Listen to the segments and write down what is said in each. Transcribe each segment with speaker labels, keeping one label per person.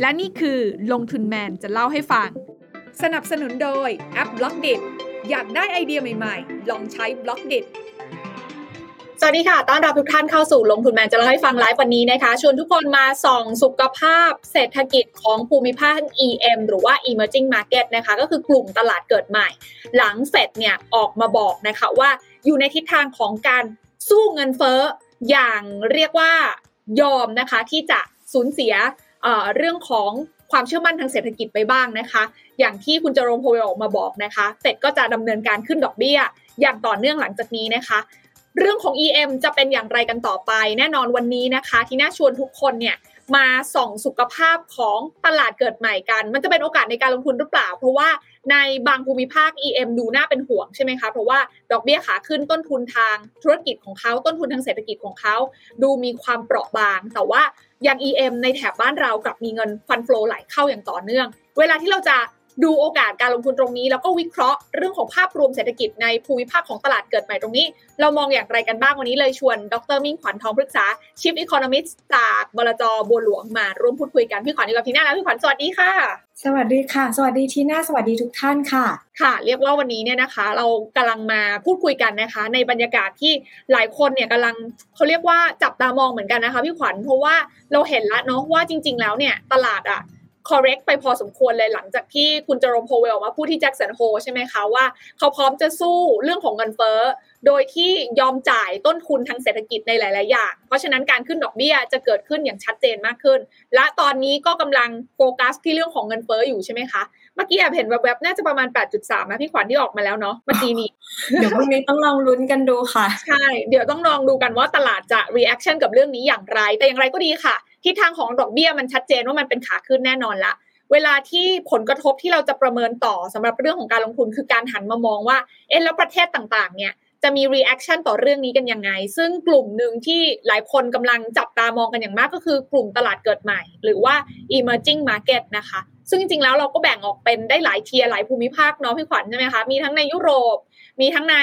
Speaker 1: และนี่คือลงทุนแมนจะเล่าให้ฟัง สนับสนุนโดยแอป Blockdit อยากได้ไอเดียใหม่ๆ ลองใช้ Blockdit
Speaker 2: สวัสดีค่ะ ต้อนรับทุกท่านเข้าสู่ลงทุนแมนจะเล่าให้ฟังไลฟ์วันนี้นะคะ ชวนทุกคนมาส่องสุขภาพเศรษฐกิจของภูมิภาค EM หรือว่า Emerging Market นะคะ ก็คือกลุ่มตลาดเกิดใหม่ หลังเฟดเนี่ยออกมาบอกนะคะว่าอยู่ในทิศทางของการสู้เงินเฟ้ออย่างเรียกว่ายอมนะคะที่จะสูญเสีย เรื่องของความเชื่อมั่นทางเศรษฐกิจไปบ้างนะคะ อย่างที่คุณจรมพเวออกมาบอกนะคะเฟดก็จะดำเนินการขึ้นดอกเบี้ย อย่างต่อเนื่องหลังจากนี้นะคะ เรื่องของ EM จะเป็นอย่างไรกันต่อไป แน่นอนวันนี้นะคะ ที่น่าชวนทุกคนเนี่ยมาส่องสุขภาพของตลาดเกิดใหม่กัน มันจะเป็นโอกาสในการลงทุนหรือเปล่า เพราะว่าในบางภูมิภาค EM ดูน่าเป็นห่วงใช่ไหมคะ เพราะว่าดอกเบี้ยขาขึ้นต้นทุนทางธุรกิจของเขาต้นทุนทางเศรษฐกิจของเขา ดูมีความเปราะบาง แต่ว่า อย่าง EM ในแถบบ้านเรากลับมีเงินฟันฟลอไหลเข้าอย่างต่อเนื่อง เวลาที่เราจะ ดูโอกาสการลงทุนตรงนี้ แล้วก็วิเคราะห์เรื่องของภาพรวมเศรษฐกิจในภูมิภาคของตลาดเกิดใหม่ตรงนี้ เรามองอย่างไรกันบ้างวันนี้เลยชวน ดรมิ่งขวัญทองพฤกษา Chief Economist จากบลจบัวหลวงมาร่วมพูดคุยกัน พี่ขวัญกับพี่หน้าแล้วพี่ขวัญสวัสดีค่ะ
Speaker 3: สวัสดีค่ะ สวัสดีทีน่าสวัสดีทุกท่านค่ะ
Speaker 2: ค่ะ เรียกว่าวันนี้เนี่ยนะคะ เรากำลังมาพูดคุยกันนะคะ ในบรรยากาศที่หลายคนเนี่ยกำลังเขาเรียกว่าจับตามองเหมือนกันนะคะพี่ขวัญเพราะว่าเราเห็นแล้วเนาะว่าจริง ๆ แล้วเนี่ยตลาดอะ correct ไปพอสมควรเลยหลังจากที่คุณจอร์มโพเวลมาพูดที่แจ็คสันโฮใช่ไหมคะว่า เขาพร้อมจะสู้เรื่องของเงินเฟ้อ โดยที่ยอมจ่ายต้นทุนทางเศรษฐกิจในหลาย ๆ อย่าง เพราะฉะนั้นการขึ้นดอกเบี้ยจะเกิดขึ้นอย่างชัดเจนมากขึ้น และตอนนี้ก็กำลังโฟกัสที่เรื่องของเงินเฟ้ออยู่ใช่ไหมคะ เมื่อกี้แอบเห็นแวบๆน่าจะประมาณ 8.3นะพี่ขวัญที่ออกมาแล้วเนาะเมื่อกี้นี้
Speaker 3: เดี๋ยวพรุ่งนี้ต้องลองลุ้นกันดูค่ะ
Speaker 2: ใช่ เดี๋ยวต้องลองดูกันว่าตลาดจะ reaction กับเรื่องนี้อย่างไร แต่อย่างไรก็ดีค่ะ ทิศทางของดอกเบี้ยมันชัดเจนว่ามันเป็นขาขึ้นแน่นอนละเวลาที่ผลกระทบที่เราจะประเมินต่อสำหรับเรื่องของการลงทุนคือการหันมามองว่า เอ๊ะแล้วประเทศต่างๆ เนี่ย จะมี reaction ต่อเรื่องนี้กันยังไง ซึ่งกลุ่มหนึ่งที่หลายคนกำลังจับตามองกันอย่างมากก็คือกลุ่มตลาดเกิดใหม่ หรือว่า emerging market นะคะ ซึ่งจริงๆแล้วเราก็แบ่งออกเป็นได้หลายเทียหลายภูมิภาคเนาะพี่ขวัญใช่ไหมคะ มีทั้งในยุโรป มีทั้งใน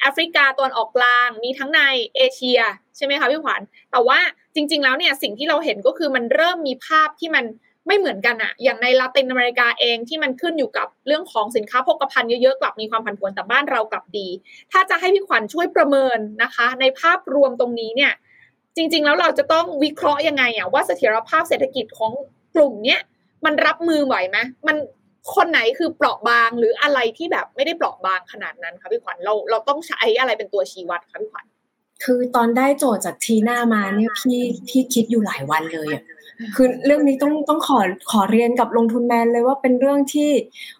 Speaker 2: แอฟริกาตอนออกกลาง มีทั้งในเอเชียใช่ไหมคะพี่ขวัญ แต่ว่าจริง ๆ แล้วเนี่ยสิ่งที่เราเห็นก็คือมันเริ่มมีภาพที่มัน ไม่เหมือนกันอะอย่างในลาตินอเมริกาเองที่มันขึ้นอยู่กับเรื่องของสินค้าโภคภัณฑ์เยอะๆกลับมีความผันผวนแต่บ้านเรากลับดี ถ้าจะให้พี่ขวัญช่วยประเมินนะคะ ในภาพรวมตรงนี้เนี่ย จริง ๆ แล้วเราจะต้องวิเคราะห์ยังไงอะว่าเสถียรภาพเศรษฐกิจของกลุ่มเนี้ยมันรับมือไหวไหมมันคนไหนคือเปราะบางหรืออะไรที่แบบไม่ได้เปราะบางขนาดนั้นคะพี่ขวัญเราเราต้องใช้อะไรเป็นตัวชี้วัดคะพี่ขวัญ
Speaker 3: คือตอนได้โจทย์จากทีน่ามาเนี่ยพี่พี่คิดอยู่หลายวันเลยอะ คือเรื่องนี้ต้องต้องขอขอเรียนกับลงทุนแมนเลยว่าเป็นเรื่องที่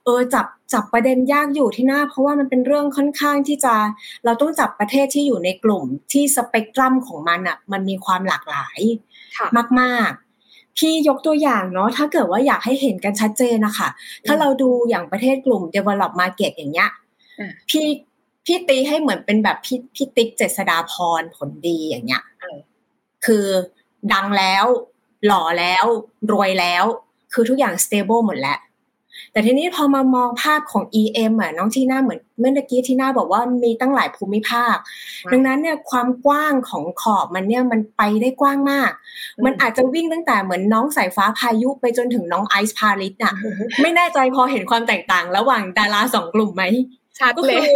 Speaker 3: เออจับจับประเด็นยากอยู่ที่หน้า เพราะว่ามันเป็นเรื่องค่อนข้างที่จะเราต้องจับประเทศที่อยู่ในกลุ่มที่สเปกตรัมของมันอะมันมีความหลากหลายมากๆพี่ยกตัวอย่างเนาะถ้าเกิดว่าอยากให้เห็นกันชัดเจนนะคะถ้าเราดูอย่างประเทศกลุ่ม develop market อย่างเงี้ยพี่พี่ตีให้เหมือนเป็นแบบพี่พี่ติ๊กเจษดาพรผลดีอย่างเงี้ยคือดังแล้ว หล่อแล้วรวยแล้ว คือทุกอย่าง stable หมดแล้ว แต่ทีนี้พอมามองภาพของ EM อะน้องที่หน้าเหมือนเมื่อกี้ที่หน้าบอกว่ามีตั้งหลายภูมิภาค ดังนั้นเนี่ยความกว้างของขอบมันเนี่ยมันไปได้กว้างมาก มันอาจจะวิ่งตั้งแต่เหมือนน้องสายฟ้าพายุไปจนถึงน้องไอซ์พาริสอะไม่แน่ใจพอเห็นความแตกต่าง ระหว่างดาราสองกลุ่มไหม
Speaker 2: ชัดเลย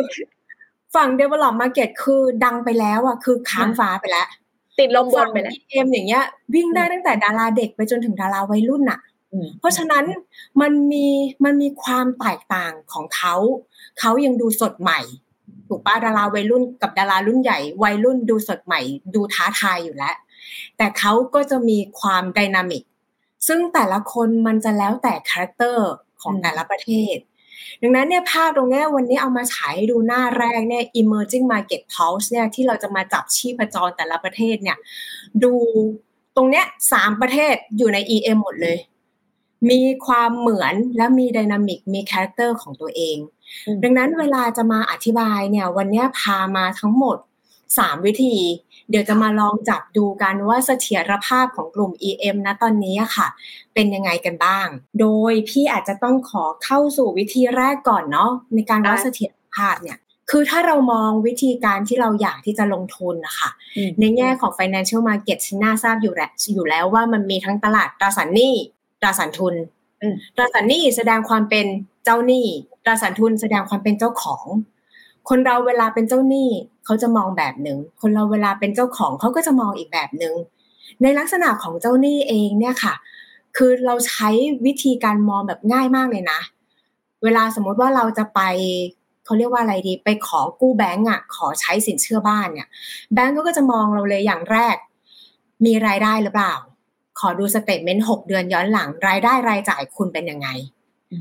Speaker 3: ฝั่ง develop market คือดังไปแล้วอะคือค้างฟ้าไปแล้ว
Speaker 2: ติดลมบนไปแล้ว
Speaker 3: เกมอย่างเงี้ย วิ่งได้ตั้งแต่ดาราเด็กไปจนถึงดาราวัยรุ่นอะเพราะฉะนั้นมันมีมันมีความแตกต่างของเขาเขายังดูสดใหม่ ถูกป่ะดาราวัยรุ่นกับดารารุ่นใหญ่ วัยรุ่นดูสดใหม่ ดูท้าทายอยู่แล้ว แต่เขาก็จะมีความ dynamic ซึ่งแต่ละคนมันจะแล้วแต่ character ของแต่ละประเทศ ดังนั้นเนี่ยภาพตรงนี้วันนี้เอามาฉายให้ดูหน้าแรกเนี่ย emerging market pulse เนี่ยที่เราจะมาจับชีพจรแต่ละประเทศเนี่ย ดูตรงเนี้ยสามประเทศอยู่ใน EM หมดเลย มีความเหมือนและมี dynamic มี character ของตัวเอง ดังนั้นเวลาจะมาอธิบายเนี่ย วันนี้พามาทั้งหมดสามวิธี เดี๋ยวจะมาลองจับดูกันว่าเสถียรภาพของกลุ่ม EM นะตอนนี้ค่ะ เป็นยังไงกันบ้าง โดยพี่อาจจะต้องขอเข้าสู่วิธีแรกก่อนเนาะในการวัดเสถียรภาพเนี่ยคือถ้าเรามองวิธีการที่เราอยากที่จะลงทุนนะคะในแง่ของ financial market ที่น่าทราบอยู่แล้วอยู่แล้วว่ามันมีทั้งตลาดตราสารหนี้ตราสารทุนตราสารหนี้แสดงความเป็นเจ้าหนี้ตราสารทุนแสดงความเป็นเจ้าของ คนเราเวลาเป็นเจ้าหนี้ เขาจะมองแบบหนึ่ง คนเราเวลาเป็นเจ้าของเขาก็จะมองอีกแบบหนึ่ง ในลักษณะของเจ้าหนี้เองเนี่ยค่ะ คือเราใช้วิธีการมองแบบง่ายมากเลยนะ เวลาสมมติว่าเราจะไปเขาเรียกว่าอะไรดี ไปขอกู้แบงก์อะ ขอใช้สินเชื่อบ้านเนี่ย แบงก์ก็จะมองเราเลยอย่างแรก มีรายได้หรือเปล่า ขอดูสเตทเมนต์หกเดือนย้อนหลัง รายได้รายจ่ายคุณเป็นยังไง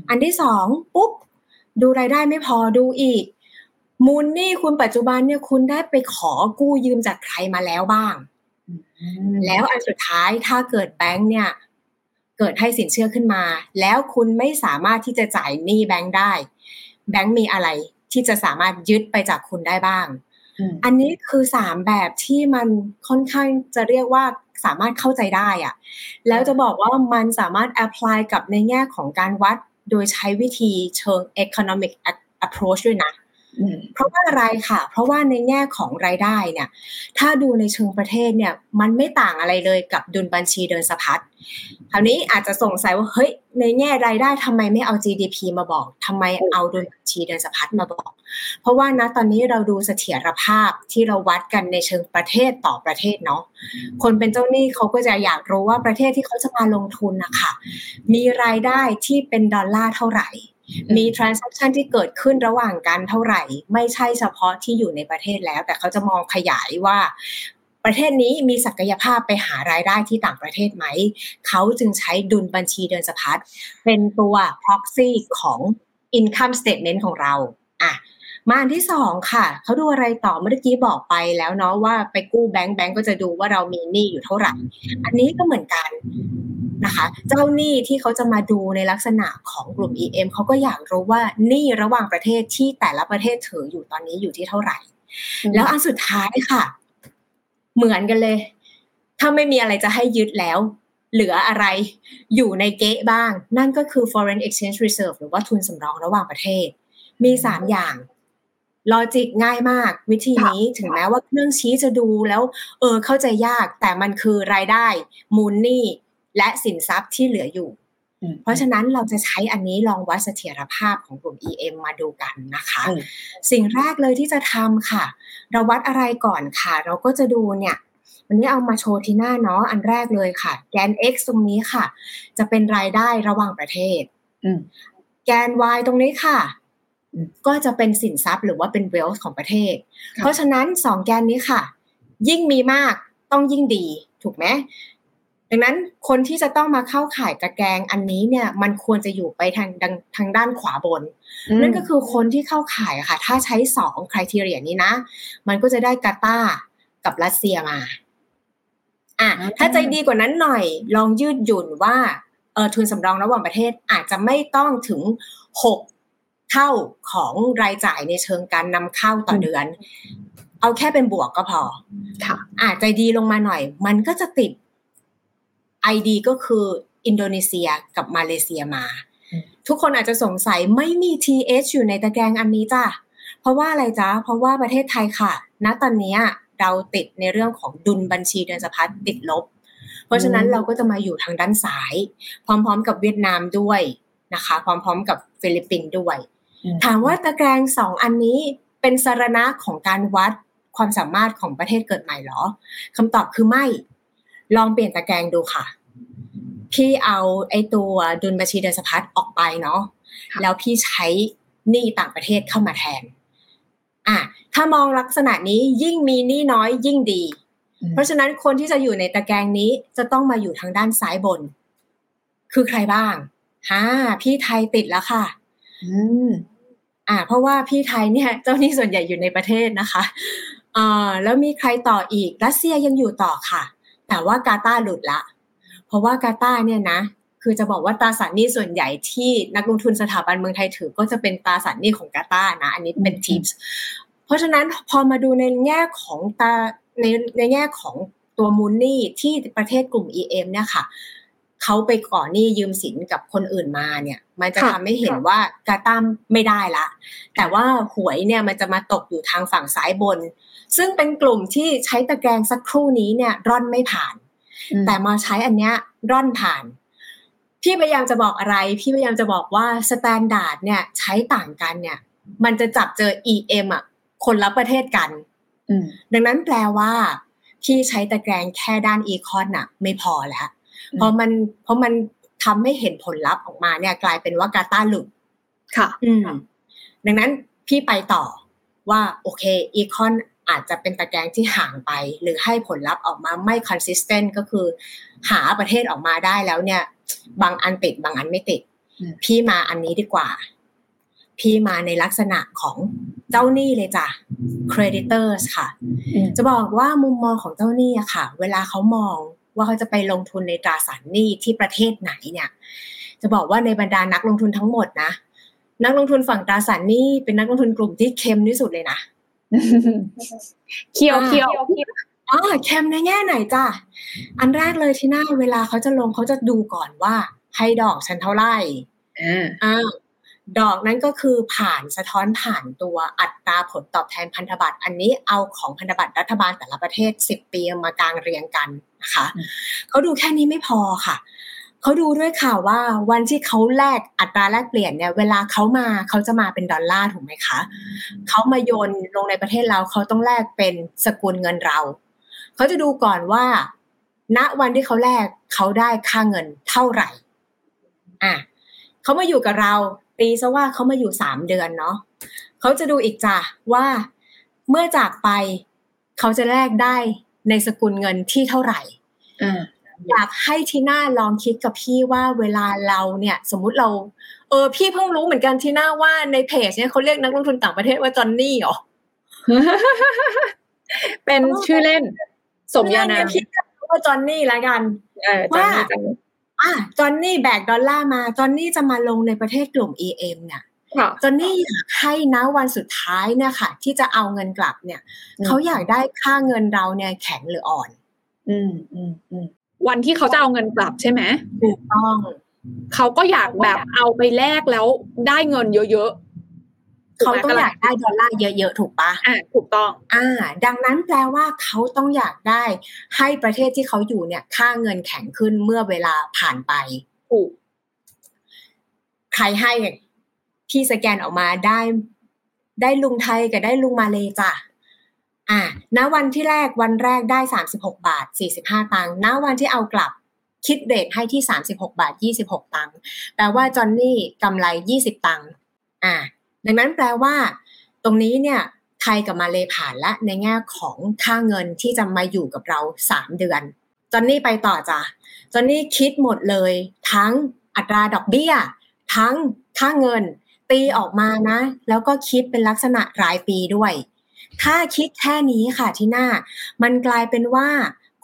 Speaker 3: อันที่สองปุ๊บ ดูรายได้ไม่พอดูอีก มูลนี่คุณปัจจุบันเนี่ยคุณได้ไปขอกู้ยืมจากใครมาแล้วบ้าง แล้วอันสุดท้ายถ้าเกิดแบงค์เนี่ย เกิดให้สินเชื่อขึ้นมา แล้วคุณไม่สามารถที่จะจ่ายหนี้แบงค์ได้ แบงค์มีอะไรที่จะสามารถยึดไปจากคุณได้บ้าง อันนี้คือสามแบบที่มันค่อนข้างจะเรียกว่าสามารถเข้าใจได้อะแล้วจะบอกว่ามันสามารถแอพพลายกับในแง่ของการวัดโดยใช้วิธีเชิง economic approach ด้วยนะ เพราะว่าอะไรค่ะ เพราะว่าในแง่ของรายได้เนี่ย ถ้าดูในเชิงประเทศเนี่ยมันไม่ต่างอะไรเลยกับดุลบัญชีเดินสะพัดคราวนี้อาจจะสงสัยว่าเฮ้ยในแง่รายได้ทำไมไม่เอา GDP มาบอกทำไมเอาดุลบัญชีเดินสะพัดมาบอก เพราะว่านะตอนนี้เราดูเสถียรภาพที่เราวัดกันในเชิงประเทศต่อประเทศเนาะคนเป็นเจ้าหนี้เขาก็จะอยากรู้ว่าประเทศที่เขาจะมาลงทุนนะคะมีรายได้ที่เป็นดอลลาร์เท่าไหร่ มี transaction ที่เกิดขึ้นระหว่างกันเท่าไหร่ ไม่ใช่เฉพาะที่อยู่ในประเทศแล้ว แต่เขาจะมองขยายว่าประเทศนี้มีศักยภาพไปหารายได้ที่ต่างประเทศไหม เขาจึงใช้ดุลบัญชีเดินสะพัดเป็นตัว proxy ของ income statement ของเรา อะ มาอันที่สองค่ะเขาดูอะไรต่อเมื่อกี้บอกไปแล้วเนาะว่าไปกู้แบงก์แบงก์ก็จะดูว่าเรามีหนี้อยู่เท่าไหร่ อันนี้ก็เหมือนกันนะคะ เจ้าหนี้ที่เขาจะมาดูในลักษณะของกลุ่ม EM เขาก็อยากรู้ว่าหนี้ระหว่างประเทศที่แต่ละประเทศถืออยู่ตอนนี้อยู่ที่เท่าไหร่ แล้วอันสุดท้ายค่ะ เหมือนกันเลย ถ้าไม่มีอะไรจะให้ยึดแล้วเหลืออะไรอยู่ในเก๊บ้าง นั่นก็คือ foreign exchange reserve หรือว่าทุนสำรองระหว่างประเทศ มีสามอย่าง ลอจิกง่ายมากวิธีนี้ถึงแม้ว่าเครื่องชี้จะดูแล้วเออเข้าใจยากแต่มันคือรายได้มูลนี่และสินทรัพย์ที่เหลืออยู่ เพราะฉะนั้นเราจะใช้อันนี้ลองวัดเสถียรภาพของกลุ่ม EM มาดูกันนะคะ สิ่งแรกเลยที่จะทำค่ะ เราวัดอะไรก่อนค่ะ เราก็จะดูเนี่ยวันนี้เอามาโชว์ที่หน้าเนาะอันแรกเลยค่ะ แกน x ตรงนี้ค่ะ จะเป็นรายได้ระหว่างประเทศแกน y ตรงนี้ค่ะ ก็จะเป็นสินทรัพย์หรือว่าเป็นเวลส์ของประเทศ เพราะฉะนั้นสองแกนนี้ค่ะ ยิ่งมีมากต้องยิ่งดี ถูกไหมดังนั้นคนที่จะต้องมาเข้าข่ายตะแกรงอันนี้เนี่ย มันควรจะอยู่ไปทางทางด้านขวาบน นั่นก็คือคนที่เข้าข่ายค่ะ ถ้าใช้สองคุณทีเรียนี้นะ มันก็จะได้กาตาร์กับรัสเซียมาอะถ้าใจดีกว่านั้นหน่อย ลองยืดหยุ่นว่าเออทุนสำรองระหว่างประเทศอาจจะไม่ต้องถึงหก เท่าของรายจ่ายในเชิงการนำเข้าต่อเดือน เอาแค่เป็นบวกก็พอ
Speaker 2: ค่ะ
Speaker 3: อาจใจดีลงมาหน่อย มันก็จะติด ID ก็คืออินโดนีเซียกับมาเลเซียมา ทุกคนอาจจะสงสัยไม่มี TH อยู่ในตะแกรงอันนี้จ้ะเพราะว่าอะไรจ๊ะ เพราะว่าประเทศไทยค่ะณตอนนี้เราติดในเรื่องของดุลบัญชีเดินสะพัดติดลบ เพราะฉะนั้นเราก็จะมาอยู่ทางด้านซ้าย พร้อมๆ กับเวียดนามด้วยนะคะ พร้อมๆ กับฟิลิปปินส์ด้วย ถามว่าตะแกรงสองอันนี้เป็นสรณะของการวัดความสามารถของประเทศเกิดใหม่หรอคำตอบคือไม่ ลองเปลี่ยนตะแกรงดูค่ะ พี่เอาไอตัวดุลบัญชีเดินสะพัดออกไปเนาะแล้วพี่ใช้หนี้ต่างประเทศเข้ามาแทน อะถ้ามองลักษณะนี้ยิ่งมีหนี้น้อยยิ่งดี เพราะฉะนั้นคนที่จะอยู่ในตะแกรงนี้จะต้องมาอยู่ทางด้านซ้ายบน คือใครบ้างฮ่าพี่ไทยติดแล้วค่ะ
Speaker 2: อืม
Speaker 3: อ่าเพราะว่าพี่ไทยเนี่ยเจ้าหนี้ส่วนใหญ่อยู่ในประเทศนะคะอ่าแล้วมีใครต่ออีกรัสเซียยังอยู่ต่อค่ะ แต่ว่ากาตาหลุดละ เพราะว่ากาตาเนี่ยนะ คือจะบอกว่าตราสารหนี้ส่วนใหญ่ที่นักลงทุนสถาบันเมืองไทยถือ ก็จะเป็นตราสารหนี้ของกาตานะ อันนี้เป็นทิปส์เพราะฉะนั้นพอมาดูในแง่ของตาในในแง่ของตัวมูลนี่ที่ประเทศกลุ่ม EM เนี่ยค่ะเขาไปก่อหนี้ยืมสินกับคนอื่นมาเนี่ย มันจะทำให้เห็นว่ากาตามไม่ได้ละ แต่ว่าหวยเนี่ยมันจะมาตกอยู่ทางฝั่งซ้ายบน ซึ่งเป็นกลุ่มที่ใช้ตะแกรงสักครู่นี้เนี่ยร่อนไม่ผ่าน แต่มาใช้อันเนี้ยร่อนผ่านพี่พยายามจะบอกอะไร พี่พยายามจะบอกว่า standard เนี่ยใช้ต่างกันเนี่ย มันจะจับเจอ EM อะคนละประเทศกันดังนั้นแปลว่า พี่ใช้ตะแกรงแค่ด้าน econ น่ะ ไม่พอแล้วเพราะมันเพราะมัน ทำให้เห็นผลลัพธ์ออกมาเนี่ย กลายเป็นว่ากาตาหลุด
Speaker 2: ค่ะ
Speaker 3: อืมดังนั้นพี่ไปต่อว่าโอเคอีคอนอาจจะเป็นตะแกรงที่ห่างไป หรือให้ผลลัพธ์ออกมาไม่ consistent ก็คือ หาประเทศออกมาได้แล้วเนี่ย บางอันติดบางอันไม่ติด พี่มาอันนี้ดีกว่า พี่มาในลักษณะของเจ้าหนี้เลยจ้ะ creditors ค่ะ จะบอกว่ามุมมองของเจ้าหนี้อะค่ะ เวลาเขามอง ว่าเขาจะไปลงทุนในตราสารหนี้ที่ประเทศไหนเนี่ย จะบอกว่าในบรรดานักลงทุนทั้งหมดนะ นักลงทุนฝั่งตราสารหนี้เป็นนักลงทุนกลุ่มที่เค็มที่สุดเลยนะ
Speaker 2: เคียวเคียว
Speaker 3: อ๋อเค็มในแง่ไหนจ้ะอันแรกเลยที่หน้าเวลาเขาจะลงเขาจะดูก่อนว่าให้ดอกฉันเท่าไหร่
Speaker 2: อ่า
Speaker 3: อ่าดอกนั้นก็คือผ่านสะท้อนผ่านตัวอัตราผลตอบแทนพันธบัตร อันนี้เอาของพันธบัตรรัฐบาลแต่ละประเทศ 10 ปีมากางเรียงกัน นะคะเขาดูแค่นี้ไม่พอค่ะเขาดูด้วยค่ะว่าวันที่เขาแลกอัตราแลกเปลี่ยนเนี่ยเวลาเขามาเขาจะมาเป็นดอลลาร์ถูกไหมคะเขามาโยนลงในประเทศเราเขาต้องแลกเป็นสกุลเงินเราเขาจะดูก่อนว่า ณวันที่เขาแลกเขาได้ค่าเงินเท่าไหร่อะเขามาอยู่กับเราตีซะว่าเขามาอยู่สามเดือนเนาะเขาจะดูอีกจ้ะว่าเมื่อจากไปเขาจะแลกได้ ในสกุลเงินที่เท่าไหร่
Speaker 2: อ่า
Speaker 3: อยากให้ทีน่าลองคิดกับพี่ว่าเวลาเราเนี่ย สมมุติเรา เออ พี่เพิ่งรู้เหมือนกันทีน่าว่าในเพจเนี่ยเขาเรียกนักลงทุนต่างประเทศว่าจอนนี่เหรอ
Speaker 2: เป็นชื่อเล่น สมญานาม
Speaker 3: พี่เรียกว่าจอนนี่ละกัน
Speaker 2: เออจำได้จำได้
Speaker 3: อะจอนนี่แบกดอลลาร์มาจอนนี่จะมาลงในประเทศกลุ่ม EM เนี่ย
Speaker 2: ค่ะ
Speaker 3: จอนนี่อยากให้นะวันสุดท้ายเนี่ยค่ะ ที่จะเอาเงินกลับเนี่ย
Speaker 2: อืม
Speaker 3: เขาอยากได้ค่าเงินเราเนี่ยแข็งหรืออ่อน
Speaker 2: อืมอืมอืมวันที่เขาจะเอาเงินกลับใช่ไหม
Speaker 3: ถูกต้อง
Speaker 2: เขาก็อยากแบบเอาไปแลกแล้วได้เงินเยอะๆ
Speaker 3: เขาต้องอยากได้ดอลลาร์เยอะๆถูกปะ
Speaker 2: อ่าถูกต้อง
Speaker 3: อ่า ดังนั้นแปลว่าเขาต้องอยากได้ ให้ประเทศที่เขาอยู่เนี่ย ค่าเงินแข็งขึ้นเมื่อเวลาผ่านไป
Speaker 2: ถูก
Speaker 3: ใครให้ พี่สแกนออกมาได้ ได้ลุงไทยกับได้ลุงมาเลยจ้ะอ่าณวันที่แรกวันแรกได้สามสิบหกบาทสี่สิบห้าตังค์ณวันที่เอากลับคิดเรทให้ที่สามสิบหกบาทยี่สิบหกตังค์แปลว่าจอนนี่กำไรยี่สิบตังค์อ่าดังนั้นแปลว่า ตรงนี้เนี่ยไทยกับมาเลผ่านและในแง่ของค่าเงินที่จะมาอยู่กับเราสามเดือนจอนนี่ไปต่อจ้ะจอนนี่คิดหมดเลย ทั้งอัตราดอกเบี้ย ทั้งค่าเงิน ตีออกมานะ แล้วก็คิดเป็นลักษณะรายปีด้วย ถ้าคิดแค่นี้ค่ะที่หน้า มันกลายเป็นว่า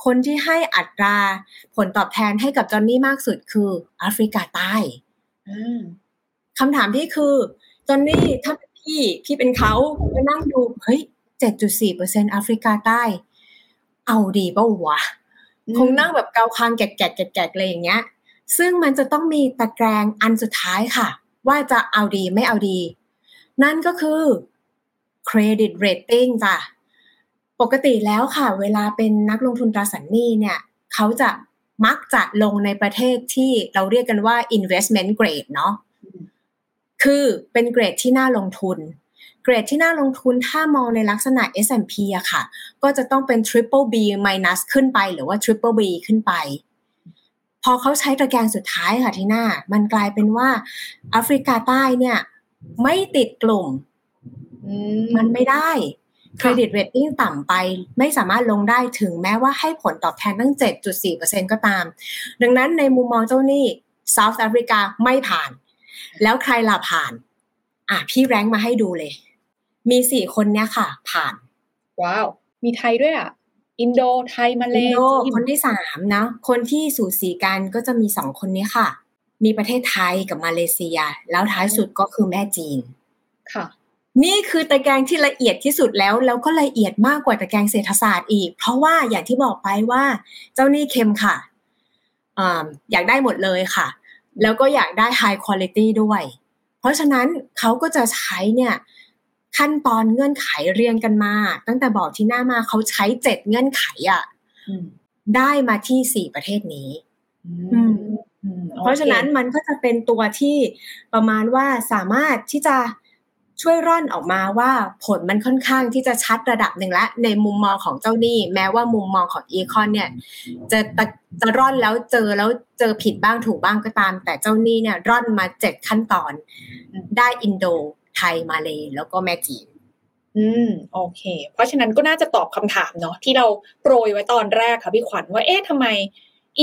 Speaker 3: คนที่ให้อัตราผลตอบแทนให้กับจอนนี่มากสุดคือแอฟริกาใต้
Speaker 2: อืม
Speaker 3: คำถามพี่คือจอนนี่ถ้าเป็นพี่พี่เป็นเขาไปนั่งดูเฮ้ยเจ็ดจุดสี่เปอร์เซ็นแอฟริกาใต้ เอาดีปะวะ
Speaker 2: อืม
Speaker 3: คงนั่งแบบเกาคางแกะแกะแกะแกะเลยอย่างเงี้ย ซึ่งมันจะต้องมีตะแกรงอันสุดท้ายค่ะ ว่าจะเอาดีไม่เอาดี นั่นก็คือ credit rating จ้ะปกติแล้วค่ะ เวลาเป็นนักลงทุนตราสารหนี้เนี่ยเขาจะมักจะลงในประเทศที่เราเรียกกันว่า investment grade เนาะคือเป็นเกรดที่น่าลงทุน เกรดที่น่าลงทุนถ้ามองในลักษณะ S&P อะค่ะ ก็จะต้องเป็น triple B minus ขึ้นไปหรือว่า triple B ขึ้นไป พอเขาใช้ตะแกรงสุดท้ายค่ะที่หน้า มันกลายเป็นว่าแอฟริกาใต้เนี่ย ไม่ติดกลุ่มอื
Speaker 2: อ
Speaker 3: มันไม่ได้เครดิตเรตติ้งต่ำไปไม่สามารถลงได้ถึงแม้ว่าให้ผลตอบแทนตั้ง 7.4%ก็ตาม ดังนั้นในมุมมองเจ้าหนี้ South Africa ไม่ผ่าน แล้วใครล่ะผ่าน อะพี่แรงค์มาให้ดูเลย มีสี่คนเนี้ยค่ะ ผ่าน
Speaker 2: ว้าว มีไทยด้วยอะ อินโดไทยมาเล
Speaker 3: อินโด
Speaker 2: จีน
Speaker 3: คนที่สามนะ คนที่สูสีกันก็จะมีสองคนนี้ค่ะ มีประเทศไทยกับมาเลเซีย แล้วท้ายสุดก็คือแม่จีน
Speaker 2: ค่ะ
Speaker 3: นี่คือตะแกรงที่ละเอียดที่สุดแล้ว แล้วก็ละเอียดมากกว่าตะแกรงเศรษฐศาสตร์อีก เพราะว่าอย่างที่บอกไปว่า เจ้าหนี้เค็มค่ะอมอยากได้หมดเลยค่ะ แล้วก็อยากได้ high quality ด้วย เพราะฉะนั้นเขาก็จะใช้เนี่ย ขั้นตอนเงื่อนไขเรียงกันมา ตั้งแต่บอกที่หน้ามาเขาใช้เจ็ดเงื่อนไขอะ
Speaker 2: อืม
Speaker 3: ได้มาที่สี่ประเทศนี้
Speaker 2: อื
Speaker 3: อื
Speaker 2: ม
Speaker 3: ม
Speaker 2: อืม
Speaker 3: เพราะฉะนั้นมันก็จะเป็นตัวที่ประมาณว่าสามารถที่จะช่วยร่อนออกมาว่าผลมันค่อนข้างที่จะชัดระดับหนึ่งแล้วในมุมมองของเจ้าหนี้แม้ว่ามุมมองของอีคอนเนี่ย จะจะร่อนแล้วเจอแล้วเจอผิดบ้างถูกบ้างก็ตาม แต่เจ้าหนี้เนี่ยร่อนมาเจ็ดขั้นตอน ได้อินโด ไทยมาเลยแล้วก็แม่จีน
Speaker 2: อืมโอเค เพราะฉะนั้นก็น่าจะตอบคำถามเนาะที่เราโปรยไว้ตอนแรกค่ะพี่ขวัญว่าเอ๊ะทำไม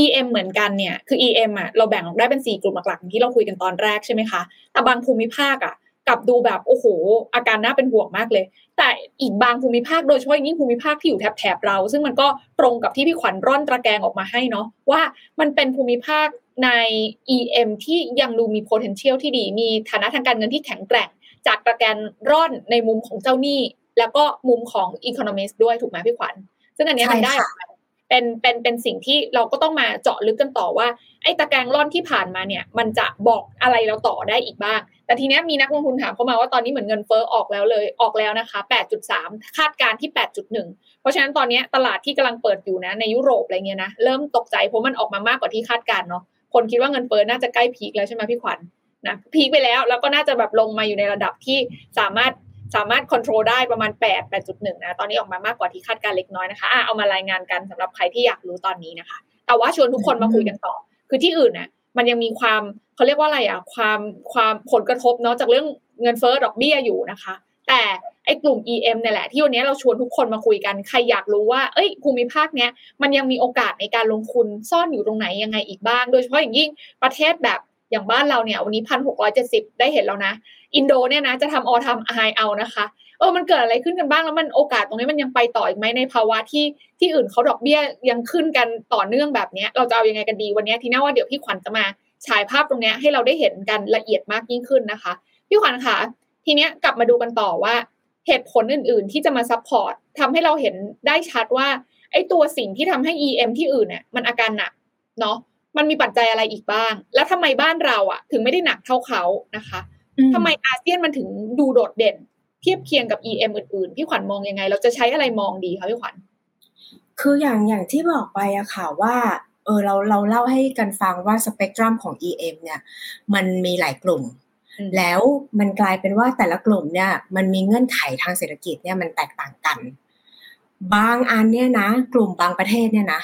Speaker 2: EM เหมือนกันเนี่ยคือ EM อะเราแบ่งออกได้เป็นสี่กลุ่มหลักๆที่เราคุยกันตอนแรกใช่ไหมคะแต่บางภูมิภาคอะกลับดูแบบโอ้โห อาการน่าเป็นห่วงมากเลย แต่อีกบางภูมิภาคโดยเฉพาะยิ่งภูมิภาคที่อยู่แถบๆเรา ซึ่งมันก็ตรงกับที่พี่ขวัญร่อนตะแกรงออกมาให้เนาะว่ามันเป็นภูมิภาคใน EM ที่ยังดูมี potential ที่ดี มีฐานะทางการเงินที่แข็งแกร่ง จากตะแกรงร่อนในมุมของเจ้าหนี้ แล้วก็มุมของ economist ด้วยถูกไหมพี่ขวัญ ซึ่งอันนี้มันได้เป็นเป็นเป็นสิ่งที่เราก็ต้องมาเจาะลึกกันต่อว่า ไอ้ตะแกรงร่อนที่ผ่านมาเนี่ย มันจะบอกอะไรเราต่อได้อีกบ้าง แต่ทีนี้มีนักลงทุนถามเข้ามาว่าตอนนี้เหมือนเงินเฟ้อออกแล้วเลยออกแล้วนะคะ 8.3 คาดการที่ 8.1 เพราะฉะนั้นตอนนี้ตลาดที่กำลังเปิดอยู่นะในยุโรปอะไรเงี้ยนะเริ่มตกใจเพราะมันออกมามากกว่าที่คาดการเนาะคนคิดว่าเงินเฟ้อน่าจะใกล้พีคแล้วใช่ไหมพี่ขวัญ นะพีคไปแล้วแล้วก็น่าจะแบบลงมาอยู่ในระดับที่สามารถสามารถควบคุมได้ประมาณ 8 8.1 นะ ตอนนี้ออกมามากกว่าที่คาดการเล็กน้อยนะคะอะเอามารายงานกันสำหรับใครที่อยากรู้ตอนนี้นะคะ แต่ว่าชวนทุกคนมาคุยกันต่อ คือที่อื่นน่ะมันยังมีความเขาเรียกว่าอะไรอะความความผลกระทบเนาะจากเรื่องเงินเฟ้อดอกเบี้ยอยู่นะคะ แต่ไอ้กลุ่ม EM เนี่ยแหละที่วันนี้เราชวนทุกคนมาคุยกัน ใครอยากรู้ว่า เอ้ยภูมิภาคเนี้ยมันยังมีโอกาสในการลงทุนซ่อนอยู่ตรงไหนยังไงอีกบ้าง โดยเฉพาะอย่างยิ่งประเทศแบบ อย่างบ้านเราเนี่ยวันนี้พันหกร้อยเจ็ดสิบได้เห็นแล้วนะ อินโดเนี่ยนะจะทำออทำไฮเอานะคะเออมันเกิดอะไรขึ้นกันบ้างแล้วมันโอกาสตรงนี้มันยังไปต่ออีกไหมในภาวะที่ที่อื่นเขาดอกเบี้ยยังขึ้นกันต่อเนื่องแบบนี้เราจะเอายังไงกันดีวันนี้ทีน่าว่าเดี๋ยวพี่ขวัญจะมาฉายภาพตรงนี้ให้เราได้เห็นกันละเอียดมากยิ่งขึ้นนะคะพี่ขวัญคะทีเนี้ยกลับมาดูกันต่อว่าเหตุผลอื่น ๆ ที่จะมา support ทำให้เราเห็นได้ชัดว่าไอ้ตัวสิ่งที่ทำให้ EM ที่อื่นเนี่ยมันอาการหนักเนาะ มันมีปัจจัยอะไรอีกบ้าง แล้วทำไมบ้านเราอะ ถึงไม่ได้หนักเท่าเขานะคะทำไมอาเซียนมันถึงดูโดดเด่น เทียบเคียงกับ EM อื่นๆ พี่ขวัญมองยังไง เราจะใช้อะไรมองดีคะพี่ขวัญ
Speaker 3: คืออย่างอย่างที่บอกไปอะค่ะว่าเออเราเราเล่าให้กันฟังว่าสเปกตรัมของ EM เนี่ย มันมีหลายกลุ่ม แล้วมันกลายเป็นว่าแต่ละกลุ่มเนี่ย มันมีเงื่อนไขทางเศรษฐกิจเนี่ยมันแตกต่างกัน บางอันเนี่ยนะ กลุ่มบางประเทศเนี่ยนะ